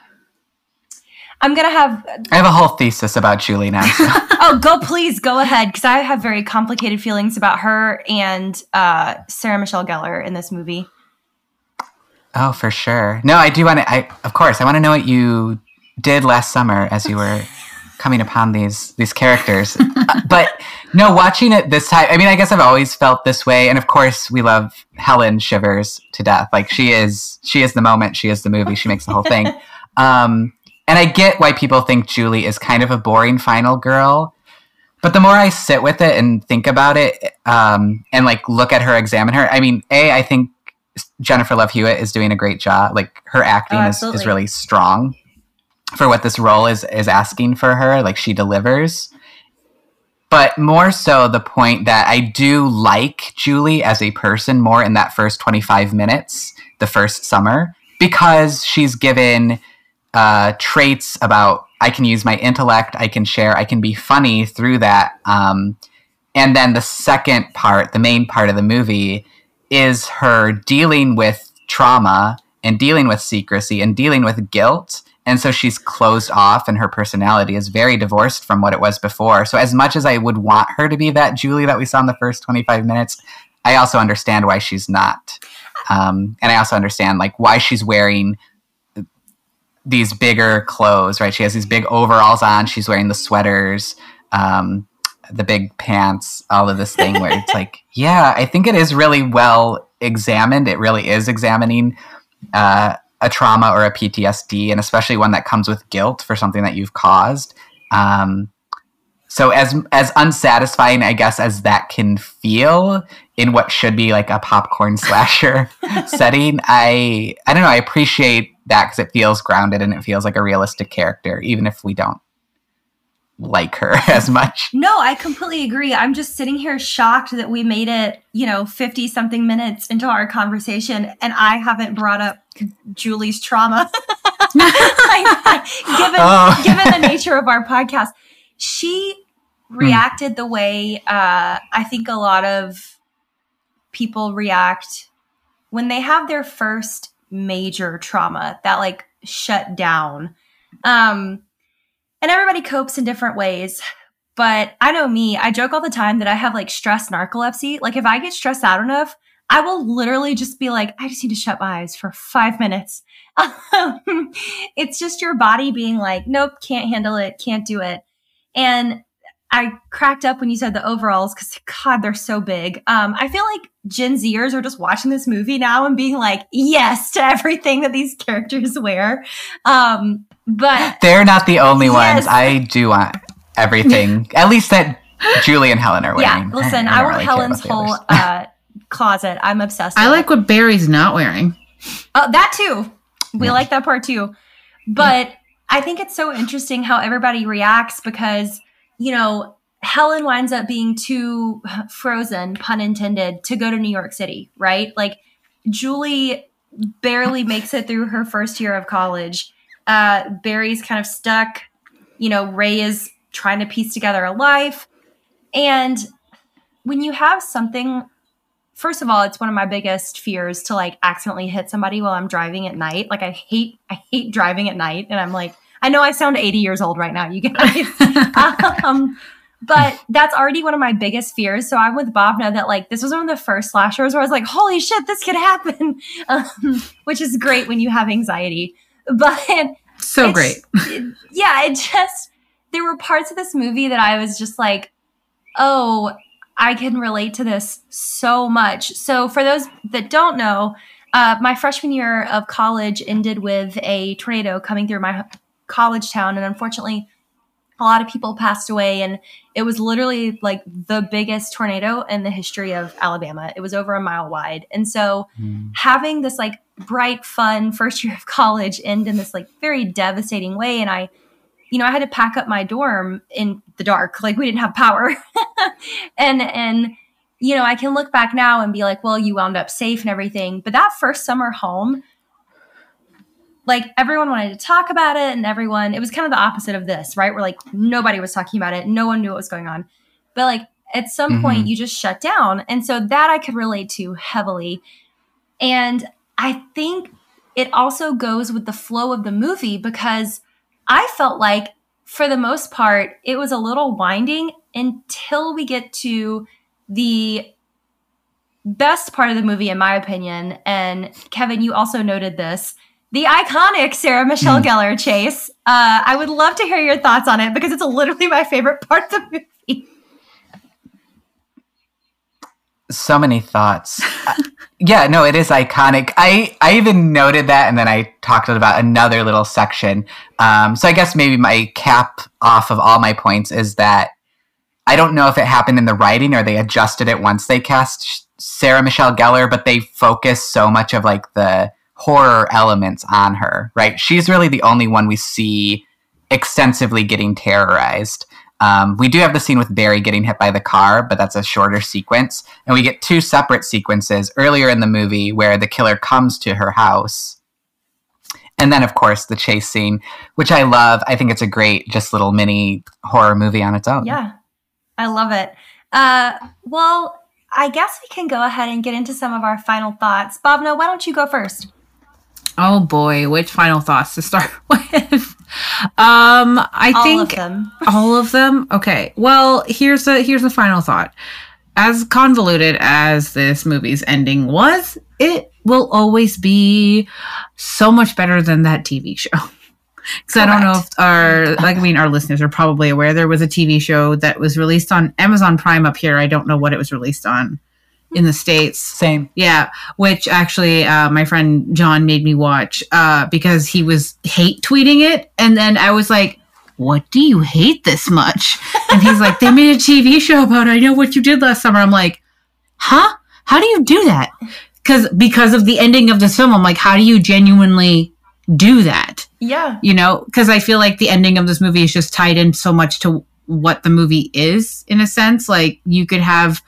I'm gonna have. I have a whole thesis about Julie now. so- Oh, go please go ahead because I have very complicated feelings about her and uh, Sarah Michelle Gellar in this movie. oh, for sure. No, I do want to. I of course I want to know what you did last summer as you were coming upon these these characters. Uh, but no, watching it this time. I mean, I guess I've always felt this way, and of course we love Helen Shivers to death. Like she is, she is the moment. She is the movie. She makes the whole thing. Um, and I get why people think Julie is kind of a boring final girl. But the more I sit with it and think about it, um, and like look at her, examine her, I mean, a, I think Jennifer Love Hewitt is doing a great job. Like her acting Oh, is, is really strong for what this role is is asking for her. Like she delivers. But more so the point that I do like Julie as a person more in that first 25 minutes, the first summer, because she's given uh, traits about I can use my intellect, I can share, I can be funny through that. Um, and then the second part, the main part of the movie, is her dealing with trauma and dealing with secrecy and dealing with guilt. And so she's closed off, and her personality is very divorced from what it was before. So, as much as I would want her to be that Julie that we saw in the first 25 minutes, I also understand why she's not. Um, and I also understand like why she's wearing these bigger clothes, right? She has these big overalls on. She's wearing the sweaters, um, the big pants, all of this thing where it's like, yeah, I think it is really well examined. It really is examining uh, a trauma or a PTSD, and especially one that comes with guilt for something that you've caused. Um, so as as unsatisfying, I guess, as that can feel in what should be like a popcorn slasher setting, I I don't know. I appreciate that because it feels grounded and it feels like a realistic character, even if we don't like her as much. No, I completely agree. I'm just sitting here shocked that we made it, you know, 50 something minutes into our conversation and I haven't brought up Julie's trauma. Like, given Oh. given the nature of our podcast, she reacted the way uh, I think a lot of people react when they have their first major trauma that like shut down. Um, and everybody copes in different ways. But I know me, I joke all the time that I have like stress narcolepsy. Like if I get stressed out enough, I will literally just be like, I just need to shut my eyes for five minutes. It's just your body being like, nope, can't handle it, can't do it. And I cracked up when you said the overalls because God, they're so big. Um, I feel like Gen Zers are just watching this movie now and being like, yes to everything that these characters wear. Um, but They're not the only Yes. ones. I do want everything, at least that Julie and Helen are wearing. yeah, listen, don't I, want really Helen's whole uh, closet. I'm obsessed. I with like it. what Barry's not wearing. Oh, that too. We Yeah. like that part too. But I think it's so interesting how everybody reacts because, you know, Helen winds up being too frozen, pun intended, to go to New York City, right? Like Julie barely makes it through her first year of college. Uh, Barry's kind of stuck. You know, Ray is trying to piece together a life. And when you have something first of all, it's one of my biggest fears to like accidentally hit somebody while I'm driving at night. Like I hate, I hate driving at night, and I'm like, I know I sound 80 years old right now, you guys. um, but that's already one of my biggest fears. So I'm with Bob now that like this was one of the first slashers where I was like, holy shit, this could happen, um, which is great when you have anxiety. But So great. it- yeah, it just there were parts of this movie that I was just like, oh, I can relate to this so much. So for those that don't know, uh, my freshman year of college ended with a tornado coming through my college town, and unfortunately, a lot of people passed away and it was literally like the biggest tornado in the history of Alabama. It was over a mile wide. And so Mm. having this like bright, fun first year of college end in this like very devastating way. And I, you know, I had to pack up my dorm in the dark. Like we didn't have power. and and you know, I can look back now and be like, well, you wound up safe and everything. But that first summer home, like everyone wanted to talk about it and everyone it was kind of the opposite of this, right? Where like nobody was talking about it, no one knew what was going on. But like at some Mhm. point you just shut down. And so that I could relate to heavily. And I think it also goes with the flow of the movie because I felt like for the most part it was a little winding until we get to the best part of the movie in my opinion and Kevin you also noted this the iconic Sarah Michelle Mm. Gellar chase. Uh, I would love to hear your thoughts on it because it's literally my favorite part of the movie. so many thoughts. Uh, yeah, no, it is iconic. I I even noted that, and then I talked about another little section. Um, so I guess maybe my cap off of all my points is that I don't know if it happened in the writing or they adjusted it once they cast Sarah Michelle Gellar, but they focus so much of like the horror elements on her. Right, she's really the only one we see extensively getting terrorized. Um, we do have the scene with Barry getting hit by the car, but that's a shorter sequence. And we get two separate sequences earlier in the movie where the killer comes to her house. And then, of course, the chase scene, which I love. I think it's a great, just little mini horror movie on its own. Yeah, I love it. Uh, well, I guess we can go ahead and get into some of our final thoughts. Bhavna, why don't you go first? Oh boy, which final thoughts to start with? Um, I All think of them. all of them. Okay. Well, here's a here's a final thought. As convoluted as this movie's ending was, it will always be so much better than that TV show. Because I don't know if our like I mean our listeners are probably aware there was a TV show that was released on Amazon Prime up here. I don't know what it was released on in the states. Same. Yeah, which actually uh, my friend John made me watch uh, because he was hate tweeting it, and then I was like, "What do you hate this much?" And he's like, "They made a TV show about. It. I know what you did last summer." I'm like, "Huh? How do you do that?" Because because of the ending of this film, I'm like, "How do you genuinely do that?" Yeah. You know, because I feel like the ending of this movie is just tied in so much to what the movie is in a sense. Like you could have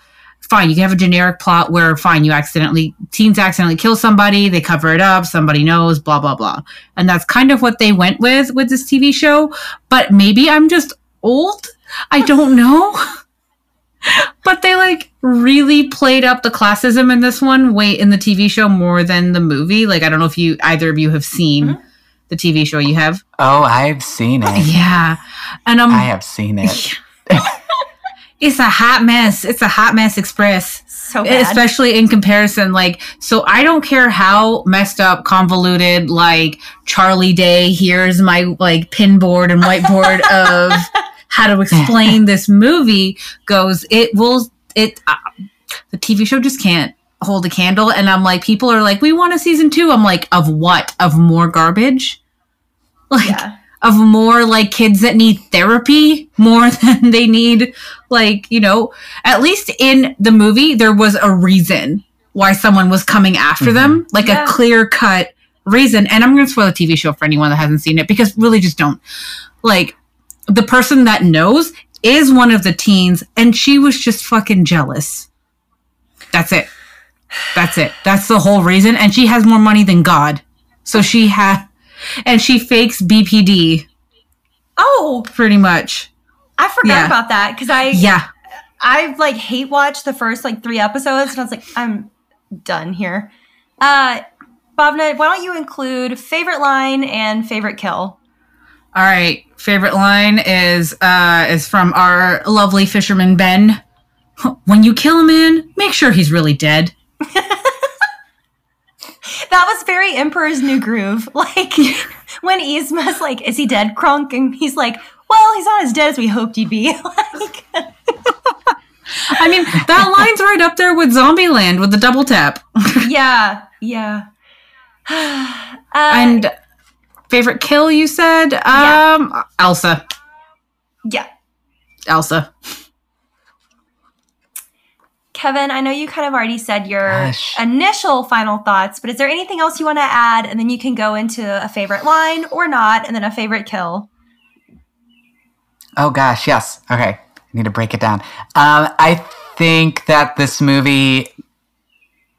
fine, you can have a generic plot where fine, you accidentally teens accidentally kill somebody, they cover it up, somebody knows, blah blah blah. And that's kind of what they went with with this TV show. But maybe I'm just old. I don't know. but they like really played up the classism in this one way in the TV show more than the movie. Like I don't know if you either of you have seen Mhm. the TV show you have. Oh, I've seen it. Yeah. And um I have seen it. it's a hot mess. It's a hot mess express. So bad. Especially in comparison, like, so I don't care how messed up, convoluted, like Charlie Day, here's my like pinboard and whiteboard of how to explain this movie goes. It will, it, uh, the TV show just can't hold a candle. And I'm like, people are like, we want a season two. I'm like, of what? Of more garbage? Like, yeah. Of more like kids that need therapy more than they need like you know at least in the movie there was a reason why someone was coming after them mm-hmm. like Yeah. a clear cut reason. And i'm going to spoil the tv show for anyone that hasn't seen it because really just don't. Like the person that knows is one of the teens and she was just fucking jealous. That's it. That's it. That's the whole reason. And she has more money than god. So she had and she fakes bpd Oh, pretty much. I forgot Yeah. about that because I Yeah. I like hate watched the first like three episodes and I was like, I'm done here. Uh Bhavna, why don't you include favorite line and favorite kill? All right. Favorite line is uh is from our lovely fisherman Ben. When you kill a man, make sure he's really dead. That was very Emperor's New Groove. Like when Yzma's like, is he dead, Kronk? And he's like, well, he's not as dead as we hoped he'd be. like, I mean, that line's right up there with Zombieland with the double tap. yeah, yeah. uh, and favorite kill you said? Yeah. Um Elsa. Yeah. Elsa. Kevin, I know you kind of already said your Gosh. initial final thoughts, but is there anything else you want to add? And then you can go into a favorite line or not, and then a favorite kill. Oh gosh, yes. Okay, I need to break it down. Um, I think that this movie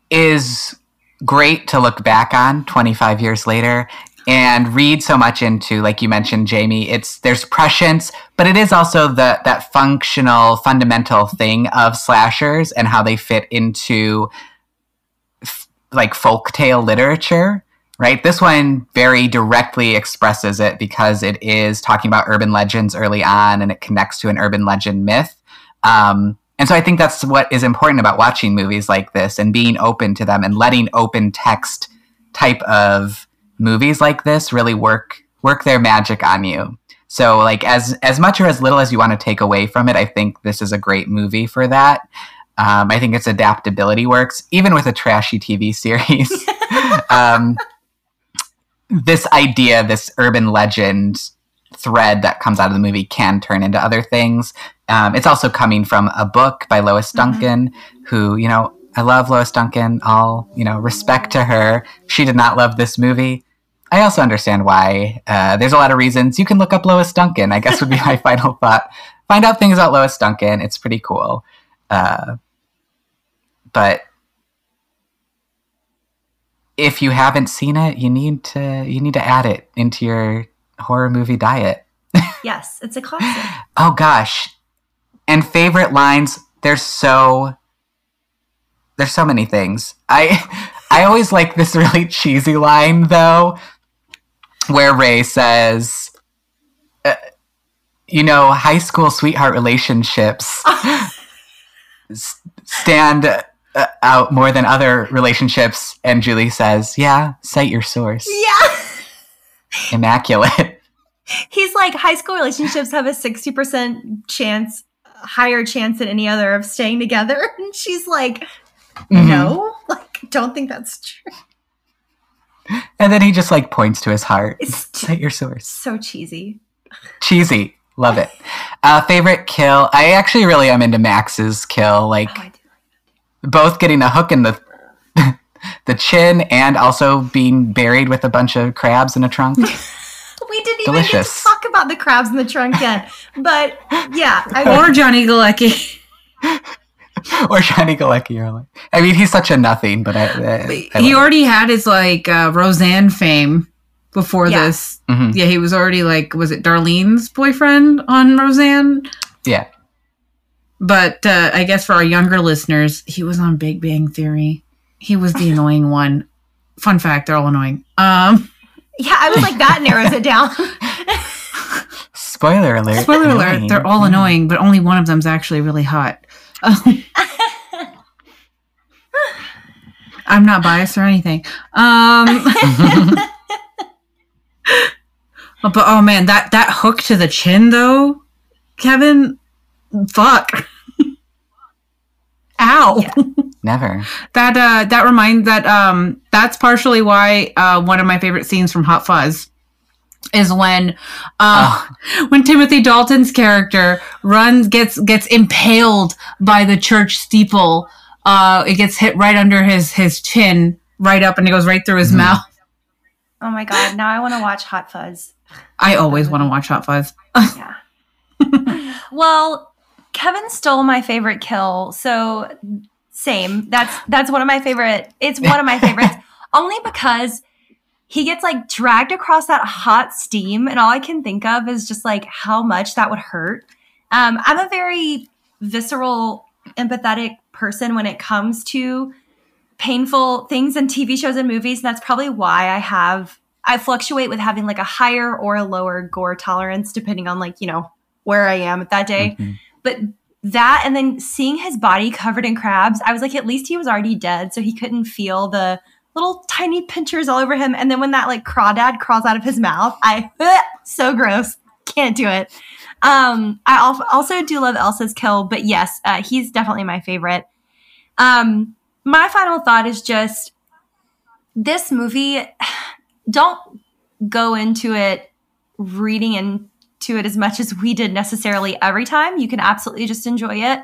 is great to look back on 25 years later and read so much into like you mentioned jamie it's there's prescience but it is also the that functional fundamental thing of slashers and how they fit into f- like folktale literature right? This one very directly expresses it because it is talking about urban legends early on and it connects to an urban legend myth. Um, and so I think that's what is important about watching movies like this and being open to them and letting open text type of movies like this really work work their magic on you. So like as as much or as little as you want to take away from it, I think this is a great movie for that. Um, I think its adaptability works, even with a trashy TV series. um, this idea, this urban legend thread that comes out of the movie can turn into other things. Um, it's also coming from a book by Lois Duncan, who, you know, I love Lois Duncan. All, you know, respect to her. She did not love this movie. I also understand why. Uh, there's a lot of reasons. You can look up Lois Duncan, I guess would be my final thought. Find out things about Lois Duncan. It's pretty cool. Uh, but if you haven't seen it, you need to you need to add it into your horror movie diet. Yes, it's a classic. Oh gosh. And favorite lines, there's so there's so many things. I I always like this really cheesy line though where Ray says uh, you know, high school sweetheart relationships s- stand uh, out more than other relationships and Julie says, "Yeah, cite your source." yeah. Immaculate. He's like, high school relationships have a 60% chance, higher chance than any other of staying together. And she's like, Mhm. no, like, don't think that's true. And then he just like points to his heart. It's Cite your source. so cheesy. Cheesy. Love it. Uh, favorite kill. I actually really am into Max's kill. Like Oh, both getting a hook in the the chin and also being buried with a bunch of crabs in a trunk. We didn't even get Delicious. to talk about the crabs in the trunk yet. But yeah, I Or Johnny Galecki. or Johnny Galecki. Or like, I mean, he's such a nothing, but I, I, I he love already had his like uh, Roseanne fame before Yeah. this. it. Mhm. Yeah, he was already like, was it Darlene's boyfriend on Roseanne? Yeah. But uh, I guess for our younger listeners, he was on Big Bang Theory. He was the annoying one. Fun fact, they're all annoying. Um, yeah, I was like, that narrows it down. Spoiler alert. spoiler alert, Annoying. they're all annoying, but only one of them's actually really hot. I'm not biased or anything. Um, but oh man, that that hook to the chin though, Kevin, fuck. Ow. Yeah. Never. That uh that reminds that um that's partially why uh one of my favorite scenes from Hot Fuzz is when uh when Timothy Dalton's character runs gets gets impaled by the church steeple. Uh it gets hit right under his his chin, right up and it goes right through his Mhm. mouth. oh my God, now I want to watch Hot Fuzz. I always want to watch Hot Fuzz. Yeah. well, Kevin stole my favorite kill, so same. That's that's one of my favorite. It's one of my favorites, only because he gets like dragged across that hot steam, and all I can think of is just like how much that would hurt. Um, I'm a very visceral, empathetic person when it comes to painful things in TV shows and movies, and that's probably why I have I fluctuate with having like a higher or a lower gore tolerance depending on like, you know, where I am at that day. Mhm. But that and then seeing his body covered in crabs, I was like, at least he was already dead, so he couldn't feel the little tiny pinchers all over him. And then when that like crawdad crawls out of his mouth, I so gross. Can't do it. Um, I al- also do love Elsa's kill, but yes, uh, he's definitely my favorite. Um, my final thought is just this movie. Don't go into it reading into it as much as we did necessarily every time. You can absolutely just enjoy it.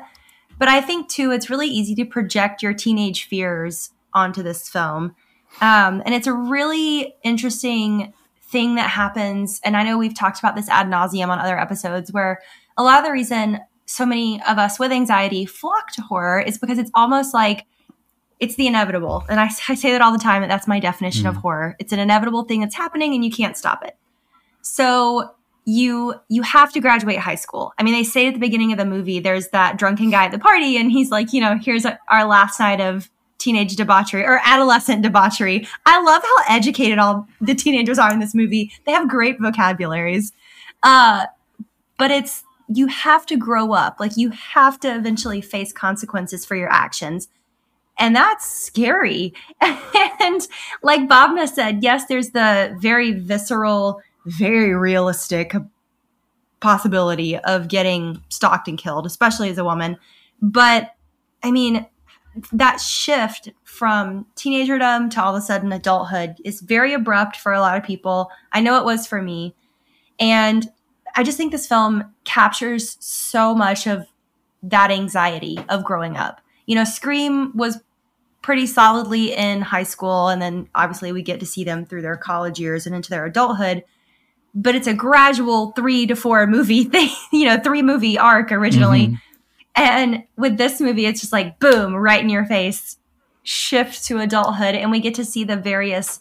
But I think too, it's really easy to project your teenage fears onto this film. Um, and it's a really interesting thing that happens. And I know we've talked about this ad nauseum on other episodes where a lot of the reason so many of us with anxiety flock to horror is because it's almost like it's the inevitable. And I, I say that all the time, and that's my definition mm. of horror. It's an inevitable thing that's happening and you can't stop it. So you you have to graduate high school. I mean, they say at the beginning of the movie, there's that drunken guy at the party, and he's like, you know, here's our last night of teenage debauchery or adolescent debauchery. I love how educated all the teenagers are in this movie. They have great vocabularies. Uh, but it's you have to grow up. Like you have to eventually face consequences for your actions. And that's scary. and like Bhavna said, yes, there's the very visceral very realistic possibility of getting stalked and killed, especially as a woman. But I mean, that shift from teenagerdom to all of a sudden adulthood is very abrupt for a lot of people. I know it was for me. And I just think this film captures so much of that anxiety of growing up. You know, Scream was pretty solidly in high school, and then obviously we get to see them through their college years and into their adulthood but it's a gradual three to four movie thing, you know, three movie arc originally. Mm-hmm. And with this movie, it's just like boom, right in your face, shift to adulthood. And we get to see the various,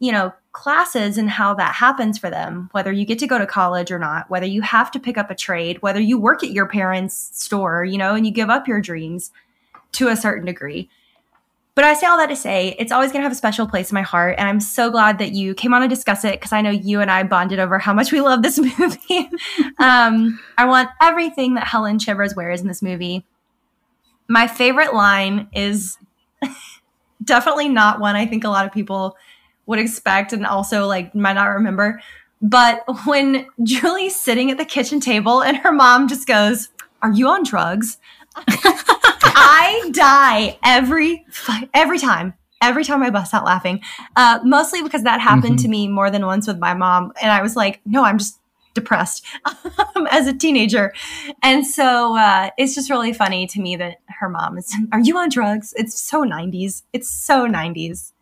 you know, classes and how that happens for them, whether you get to go to college or not, whether you have to pick up a trade, whether you work at your parents' store, you know, and you give up your dreams to a certain degree. But I say all that to say it's always going to have a special place in my heart. And I'm so glad that you came on to discuss it because I know you and I bonded over how much we love this movie. um, I want everything that Helen Shivers wears in this movie. My favorite line is definitely not one I think a lot of people would expect and also like might not remember. But when Julie's sitting at the kitchen table and her mom just goes, Are you on drugs? I die every every time. Every time I bust out laughing, uh, mostly because that happened mm-hmm. to me more than once with my mom, and I was like, "No, I'm just depressed as a teenager," and so uh, it's just really funny to me that her mom is. Are you on drugs? It's so '90s. It's so '90s.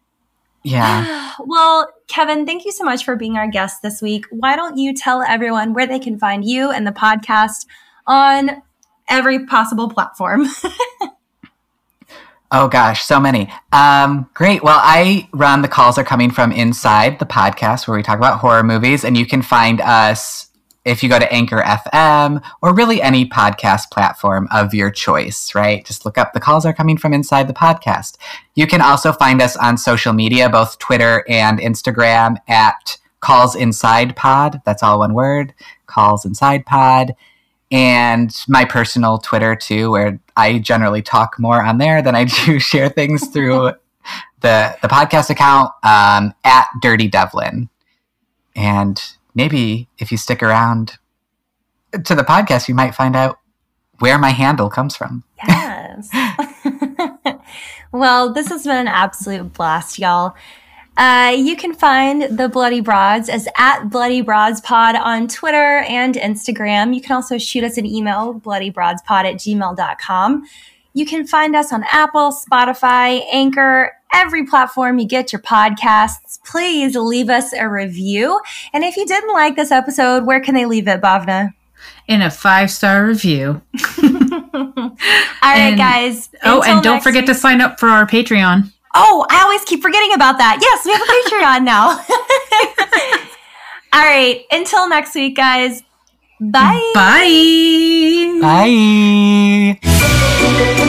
Yeah. well, Kevin, thank you so much for being our guest this week. Why don't you tell everyone where they can find you and the podcast on every possible platform. oh gosh, so many. Um, great. Well, I run the calls are coming from inside the podcast where we talk about horror movies, and you can find us if you go to Anchor FM or really any podcast platform of your choice, right? Just look up the calls are coming from inside the podcast. You can also find us on social media, both Twitter and Instagram at calls inside pod. That's all one word, calls inside pod and my personal Twitter too, where I generally talk more on there than I do share things through the the podcast account um, at Dirty Devlin. And maybe if you stick around to the podcast, you might find out where my handle comes from. Yes. well, this has been an absolute blast, y'all. Uh, you can find the Bloody Broads as at Bloody Broads Pod on Twitter and Instagram. You can also shoot us an email, bloodybroadspod at gmail.com. You can find us on Apple, Spotify, Anchor, every platform you get your podcasts. Please leave us a review. And if you didn't like this episode, where can they leave it, Bhavna? In a five star review. All right, guys. Oh, and don't forget week. to sign up for our Patreon. Oh, I always keep forgetting about that. Yes, we have a Patreon now. All right. Until next week, guys. Bye. Bye. Bye.